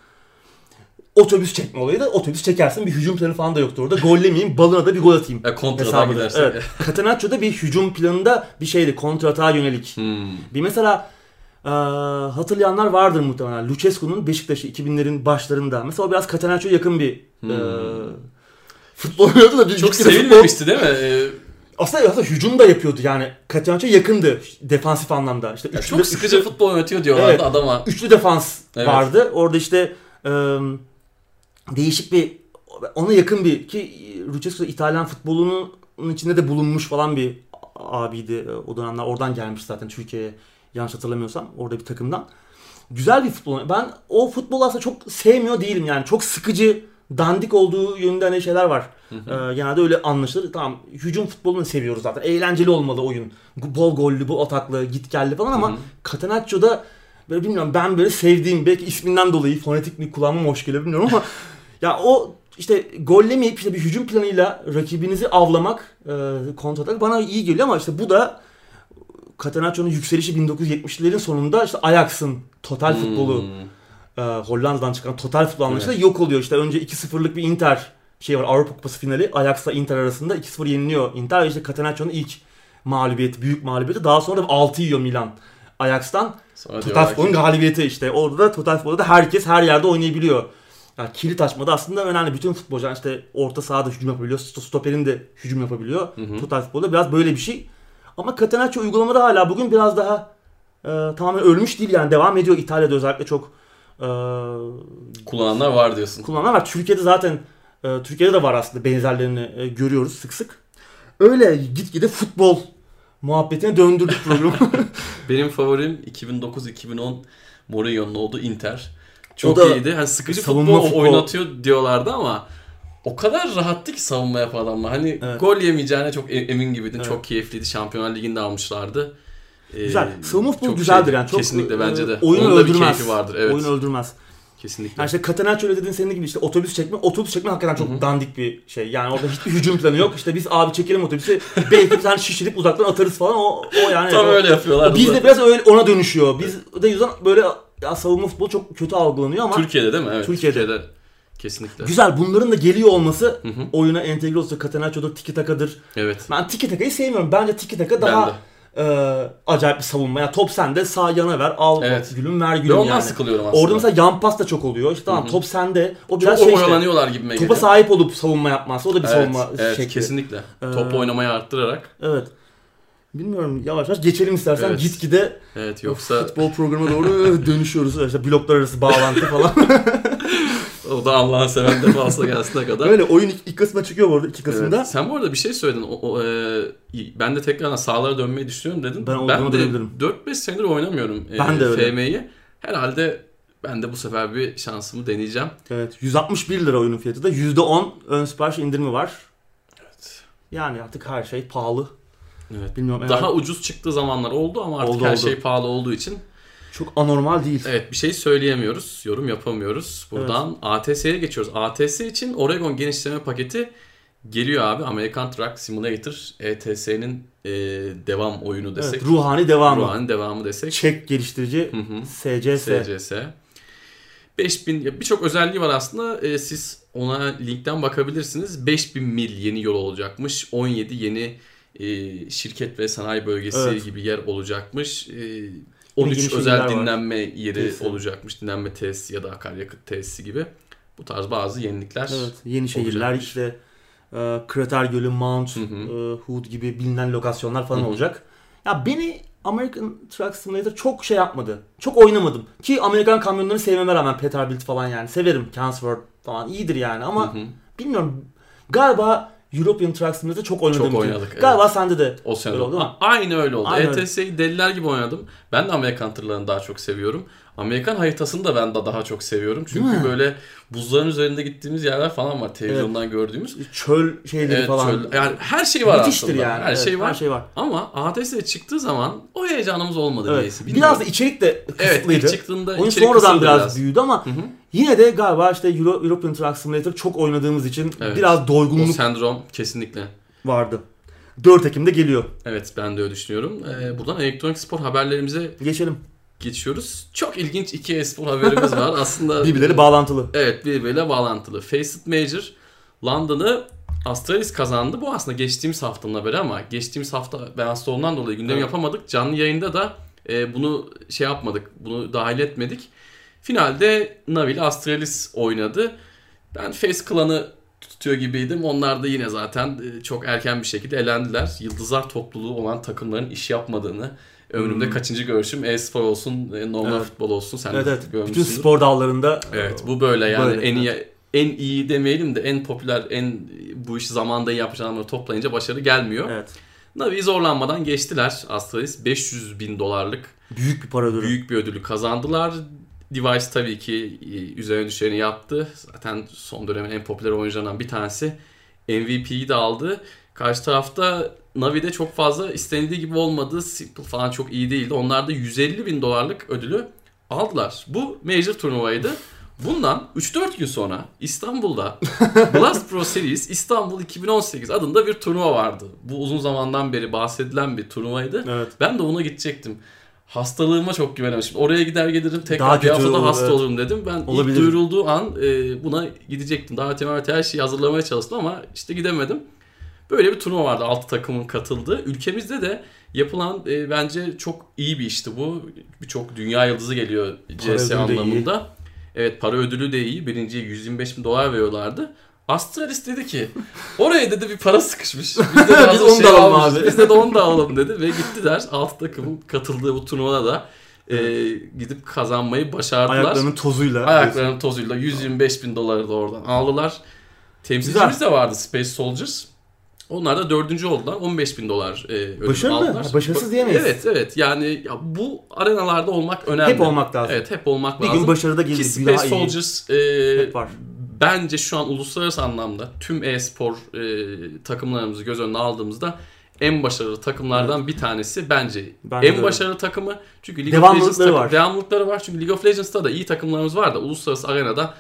Otobüs çekme olayı da otobüs çekersin bir hücum planı falan da yoktu orada. Gollemeyeyim balına da bir gol atayım. E, kontradan gidersin. Evet. Catenaccio'da bir hücum planında bir şeydi kontratağa yönelik. Hmm. Bir mesela e, hatırlayanlar vardır muhtemelen. Lucescu'nun Beşiktaş'ı 2000'lerin başlarında. Mesela o biraz Catenaccio'ya yakın bir e, Hmm. futbol oynuyordu da. bir- Çok sevilmemişti değil mi? Aslında, aslında hücum da yapıyordu yani. Catenaccio yakındı defansif anlamda. İşte üçlü- çok sıkıcı üçlü- futbol yönetiyor diyorlardı Evet. adama. üçlü defans Evet. vardı. Orada işte e, değişik bir ona yakın bir ki Lucescu İtalyan futbolunun içinde de bulunmuş falan bir abiydi o dönemler. Oradan gelmiş zaten Türkiye'ye yanlış hatırlamıyorsam orada bir takımdan. Güzel bir futbol. Ben o futbolu aslında çok sevmiyor değilim yani. Çok sıkıcı, dandik olduğu yönünde hani şeyler var. Ee, genelde öyle anlaşılır. Tamam hücum futbolunu seviyoruz zaten. Eğlenceli olmalı oyun. Bol gollü, bol ataklı, git geldi falan ama Catenaccio'da böyle bilmiyorum ben böyle sevdiğim belki isminden dolayı fonetik bir kulağıma hoş geliyor bilmiyorum ama ya o işte gollemeyip işte bir hücum planıyla rakibinizi avlamak e, kontratak bana iyi geliyor ama işte bu da Catenaccio'nun yükselişi 1970'lerin sonunda işte Ajax'ın total futbolu Hmm. E, Hollanda'dan çıkan total futbol anlayışıyla yok oluyor. İşte önce 2-0'lık bir Inter şey var Avrupa Kupası finali Ajax'la Inter arasında 2-0 yeniliyor. Inter ve işte Catenaccio'nun ilk mağlubiyeti, büyük mağlubiyeti. Daha sonra da 6 yiyor Milan Ajax'tan. Sonra Total futbolun galibiyeti işte. Orada da total futbolda da herkes her yerde oynayabiliyor. Yani kilit açmada aslında önemli. Bütün futbolcular işte orta sahada hücum yapabiliyor. sto- Stoperin de hücum yapabiliyor. Total futbolda biraz böyle bir şey. Ama Catenaccio uygulamada hala bugün biraz daha e, tamamen ölmüş değil yani. Devam ediyor. İtalya'da özellikle çok e, kullananlar var diyorsun. kullananlar var. Türkiye'de zaten e, Türkiye'de de var aslında benzerlerini e, görüyoruz sık sık. Öyle gitgide futbol muhabbetine döndürdük programı. Benim favorim 2009-2010 Mourinho'nun olduğu Inter. Çok O da iyiydi. Hani sıkıcı savunma futbol, futbol. oynatıyor diyorlardı ama o kadar rahattı ki savunma yapan adamlar. Hani Evet. gol yemeyeceğine çok e- emin gibiydin. Evet. Çok keyifliydi. Şampiyonlar Ligi'nde almışlardı. Ee, Güzel. Savunma futbolu çok güzeldir şeydi. yani. Çok, Kesinlikle e, bence de. Oyunu Onun da bir öldürmez. keyfi vardır. Evet. Oyunu öldürmez. Kesinlikle. Yani işte Catenaccio öyle dediğin senin gibi işte otobüs çekme. Otobüs çekme hakikaten çok dandik bir şey. Yani orada hiçbir hücum planı yok. İşte biz abi çekelim otobüsü. Belki bir tane şişirip uzaktan atarız falan. O, o yani. Tam o, öyle yapıyorlar. Biz de biraz öyle ona dönüşüyor. Biz de yüzden böyle ya savunma futbolu çok kötü algılanıyor ama Türkiye'de değil mi? Evet. Türkiye'de. Kesinlikle. güzel. Bunların da geliyor olması Hı hı. oyuna entegre olsa Catenaccio'dur, tiki taka'dır. Evet. Ben tiki taka'yı sevmiyorum. Bence tiki taka daha e, acayip bir savunma. Ya top sende sağ yana ver. Al Evet. gülüm ver Ve gülüm ondan yani. sıkılıyorum aslında. Orada mesela yan pas da çok oluyor. İşte tamam top sende. O çok biraz şey işte. oyalanıyorlar gibime Topa sahip olup savunma yapması. O da bir Evet, savunma evet şekli. kesinlikle. Ee, Top oynamayı arttırarak. Evet. Bilmiyorum yavaş yavaş geçelim istersen Evet. gitgide Evet yoksa futbol programına doğru dönüşüyoruz. İşte bloklar arası bağlantı falan. o da Allah'ın seven defansa gelsine kadar. Öyle oyun ilk, ilk kısmına çıkıyor bu arada iki kısımda. Evet. Sen bu arada bir şey söyledin. O, o, e, ben de tekrardan sahalara dönmeyi düşünüyorum dedin. Ben olduğuna de dönebilirim. 4-5 senedir oynamıyorum e, Ben de öyle. FM'yi. Herhalde ben de bu sefer bir şansımı deneyeceğim. Evet. 161 lira oyunun fiyatı da %10 ön sipariş indirimi var. Evet. Yani artık her şey pahalı. Evet. Bilmiyorum. Daha eğer- ucuz çıktığı zamanlar oldu ama artık Oldu, her oldu. şey pahalı olduğu için çok anormal değil. evet bir şey söyleyemiyoruz. Yorum yapamıyoruz. Buradan ATS'ye geçiyoruz. ATS için Oregon genişleme paketi geliyor abi. American Truck Simulator ETS'nin e, devam oyunu desek. Evet, ruhani devamı. Ruhan'ın devamı desek. Çek geliştirici Hı hı. SCS. SCS. 5000 ya birçok özelliği var aslında. Ee, siz ona linkten bakabilirsiniz. 5000 mil yeni yol olacakmış. 17 yeni e, şirket ve sanayi bölgesi Evet. gibi yer olacakmış. Yeni 13 şeyler özel var. dinlenme yeri Tesisi. olacakmış. Dinlenme tesisi ya da akaryakıt tesisi gibi. Bu tarz bazı yenilikler. Evet, yeni şehirler olacakmış. işte e, Krater Gölü, Mount, Hı hı. e, Hood gibi bilinen lokasyonlar falan Hı hı. olacak. Ya beni American Truck Simulator çok şey yapmadı. Çok oynamadım. Ki Amerikan kamyonlarını sevmeme rağmen Peterbilt falan yani. Severim. Chelmsford falan iyidir yani ama Hı hı. bilmiyorum. Galiba European Truck Simulator çok oynadım. Çok oynadık, evet. Galiba sende de. O sene Öyle oldu mu? Aynı öyle oldu. Aynı öyle. ETS'yi deliler gibi oynadım. Ben de Amerikan tırlarını daha çok seviyorum. Amerikan haritasını da ben de daha çok seviyorum. Çünkü böyle buzların üzerinde gittiğimiz yerler falan var televizyondan gördüğümüz. Çöl şeyleri Evet, falan. çöl- yani her şey var Müthiştir aslında. yani. Her Evet, şey var. Her şey var. Ama ATS çıktığı zaman o heyecanımız olmadı Evet. niyeyse. Biraz Bilmiyorum. da içerik de Evet kısıtlıydı. ilk çıktığında Oyun sonradan kısıldı biraz, büyüdü ama Hı hı. Yine de galiba işte Euro, European Truck Simulator çok oynadığımız için Evet. biraz O doygunluk sendrom kesinlikle. vardı. 4 Ekim'de geliyor. Evet ben de öyle düşünüyorum. Ee, buradan elektronik spor haberlerimize Geçelim. geçiyoruz. Çok ilginç iki e-spor haberimiz var. Aslında Birbirleri bağlantılı. Evet birbiriyle bağlantılı. Faceit Major London'ı Astralis kazandı. Bu aslında geçtiğimiz haftanın haberi ama geçtiğimiz hafta ben hasta olduğumdan dolayı gündem Evet. yapamadık. Canlı yayında da e, bunu şey yapmadık. Bunu dahil etmedik. Finalde Navi Astralis oynadı. Ben Face Clan'ı tutuyor gibiydim. Onlar da yine zaten e, çok erken bir şekilde elendiler. Yıldızlar topluluğu olan takımların iş yapmadığını ömrümde kaçıncı görüşüm e-spor olsun, e, normal Hmm. Evet. futbol olsun sen Evet de evet. Bütün spor dallarında Evet bu böyle yani Böyle, en iyi en iyi demeyelim de en popüler, en bu işi zamanda adamları toplayınca başarı gelmiyor. Evet. Navi zorlanmadan geçtiler Astralis. 500 bin dolarlık Büyük bir para ödülü. büyük bir ödülü kazandılar. Device tabii ki e, üzerine düşeni yaptı. Zaten son dönemin en popüler oyuncularından bir tanesi. MVP'yi de aldı. Karşı tarafta Navi'de çok fazla istenildiği gibi olmadı. Simple falan çok iyi değildi. Onlar da 150 bin dolarlık ödülü aldılar. Bu Major turnuvaydı. Bundan 3-4 gün sonra İstanbul'da Blast Pro Series İstanbul 2018 adında bir turnuva vardı. Bu uzun zamandan beri bahsedilen bir turnuvaydı. Evet. Ben de ona gidecektim. Hastalığıma çok güvenemişim. Oraya gider gelirim tekrar Daha bir haftada hasta evet. olurum dedim. Ben Olabilir. ilk duyurulduğu an e, buna gidecektim. Daha temel her şeyi hazırlamaya çalıştım ama işte gidemedim. Böyle bir turnuva vardı 6 takımın katıldığı. Ülkemizde de yapılan e, bence çok iyi bir işti bu. Birçok dünya yıldızı geliyor CS anlamında. Evet para ödülü de iyi. Birinciye 125 bin dolar veriyorlardı. Astralis dedi ki oraya dedi bir para sıkışmış. Biz de Biz hazır onu da alalım abi. Biz de, de onu da alalım dedi ve gittiler. 6 takımın katıldığı bu turnuvada da e, gidip kazanmayı başardılar. Ayaklarının tozuyla. Ayaklarının tozuyla 125 bin doları da oradan aldılar. Temsilcimiz de vardı Space Soldiers. Onlar da dördüncü oldular. 15 bin dolar e, ödül Başarılı. aldılar. Ha, başarısız diyemeyiz. Evet evet yani ya bu arenalarda olmak önemli. Hep olmak lazım. Evet hep olmak Bir lazım. gün başarıda Ki gelir. Bir Space daha iyi. Soldiers e, Hep var. Bence şu an uluslararası anlamda tüm e-spor e, takımlarımızı göz önüne aldığımızda en başarılı takımlardan bir tanesi bence. Bence de en öyle. başarılı takımı çünkü League Devamlılıkları of Legends var. devamlılıkları var. Çünkü League of Legends'ta da iyi takımlarımız var da uluslararası arenada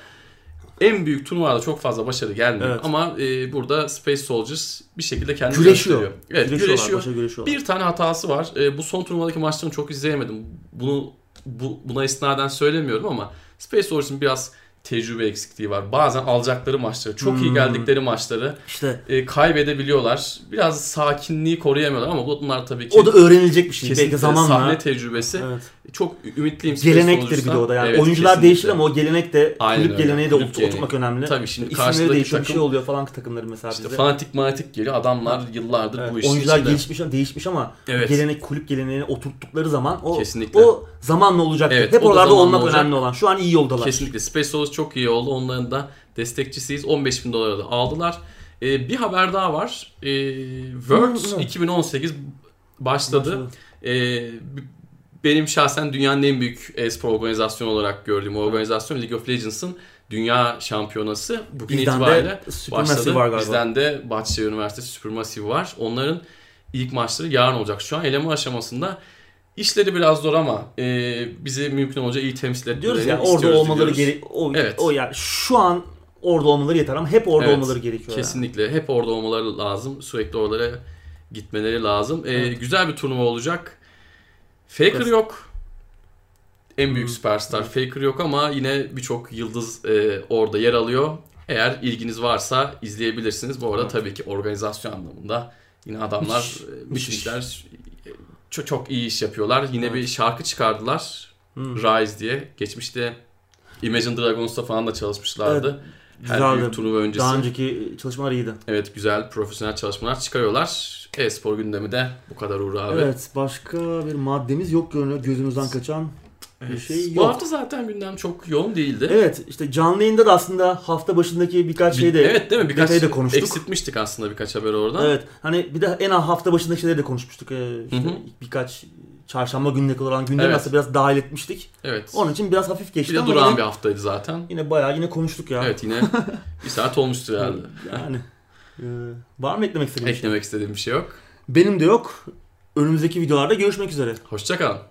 en büyük turnuvada çok fazla başarı gelmiyor. Evet. Ama e, burada Space Soldiers bir şekilde kendini Güreşiyor. gösteriyor. Evet, güreşiyor. başa güreşiyorlar. Bir tane hatası var. E, bu son turnuvadaki maçlarını çok izleyemedim. Bunu bu, buna istinaden söylemiyorum ama Space Soldiers'ın biraz tecrübe eksikliği var. Bazen alacakları maçları, çok iyi Hmm. geldikleri maçları İşte e, kaybedebiliyorlar. Biraz sakinliği koruyamıyorlar ama bunlar tabii ki o da öğrenilecek bir şey. Belki zamanla. sahne tecrübesi. Evet. Çok ümitliyim. Gelenektir bir de o da yani. Evet, Oyuncular kesinlikle. değişir ama o gelenek de Aynen kulüp öyle. geleneği de Kulüp geleneği. oturtmak önemli. Tabii şimdi İsimleri karşıdaki değişiyor bir takım- şey oluyor falan takımları mesela İşte bizde. fanatik manatik geliyor. Adamlar yıllardır Evet, bu işin oyuncular içinde. gelişmiş değişmiş ama Evet. gelenek kulüp geleneğini oturttukları zaman o Kesinlikle. o zamanla olacak. Evet, Hep oralarda olmak olacak. önemli olan. Şu an iyi yoldalar. Kesinlikle. Space Soldiers çok iyi oldu. Onların da destekçisiyiz. 15 bin dolara da aldılar. Ee, bir haber daha var. Ee, Worlds Hı, hı. 2018 başladı. Ee, b- benim şahsen dünyanın en büyük e-spor organizasyonu olarak gördüğüm organizasyon League of Legends'ın dünya şampiyonası. Bugün Bizden itibariyle başladı. var galiba. Bizden de Bahçeşehir Üniversitesi Supermassive var. Onların ilk maçları yarın olacak. Şu an eleme aşamasında işleri biraz zor ama e, bizi mümkün olunca iyi temsil etmelerini Diyoruz ya orada olmaları gerek o, Evet. o yani şu an orada olmaları yeter ama hep orada Evet, olmaları gerekiyor. yani. Kesinlikle. Hep orada olmaları lazım. Sürekli oralara gitmeleri lazım. Evet. Güzel bir turnuva olacak. Faker Evet. yok. En büyük Hmm. süperstar Faker yok ama yine birçok yıldız e, orada yer alıyor. Eğer ilginiz varsa izleyebilirsiniz. Bu arada Evet. tabii ki organizasyon anlamında yine adamlar Müthiş, e, müthişler. Çok, çok iyi iş yapıyorlar. Yine Evet. bir şarkı çıkardılar. Hmm. Rise diye. Geçmişte Imagine Dragons'ta falan da çalışmışlardı. Her Güzeldi. büyük turnuva öncesi. Daha önceki çalışmalar iyiydi. Evet güzel profesyonel çalışmalar çıkarıyorlar. E-spor gündemi de bu kadar Uğur abi. Evet başka bir maddemiz yok görünüyor gözümüzden kaçan bir şey Bu yok. hafta zaten gündem çok yoğun değildi. Evet işte canlı yayında da aslında hafta başındaki birkaç Bir- şey de evet değil mi? Birkaç detayı da konuştuk. eksiltmiştik aslında birkaç haber oradan. Evet hani bir de en az hafta başındaki şeyleri de konuşmuştuk. Ee, işte birkaç çarşamba gününe kadar olan gündemi Evet. aslında biraz dahil etmiştik. Evet. Onun için biraz hafif geçti Bir ama durağan yine, bir haftaydı zaten. yine bayağı yine konuştuk ya. Evet yine bir saat olmuştur herhalde. Yani e, var mı eklemek istediğin bir şey? Eklemek istediğim bir şey yok. Benim de yok. Önümüzdeki videolarda görüşmek üzere. Hoşçakalın.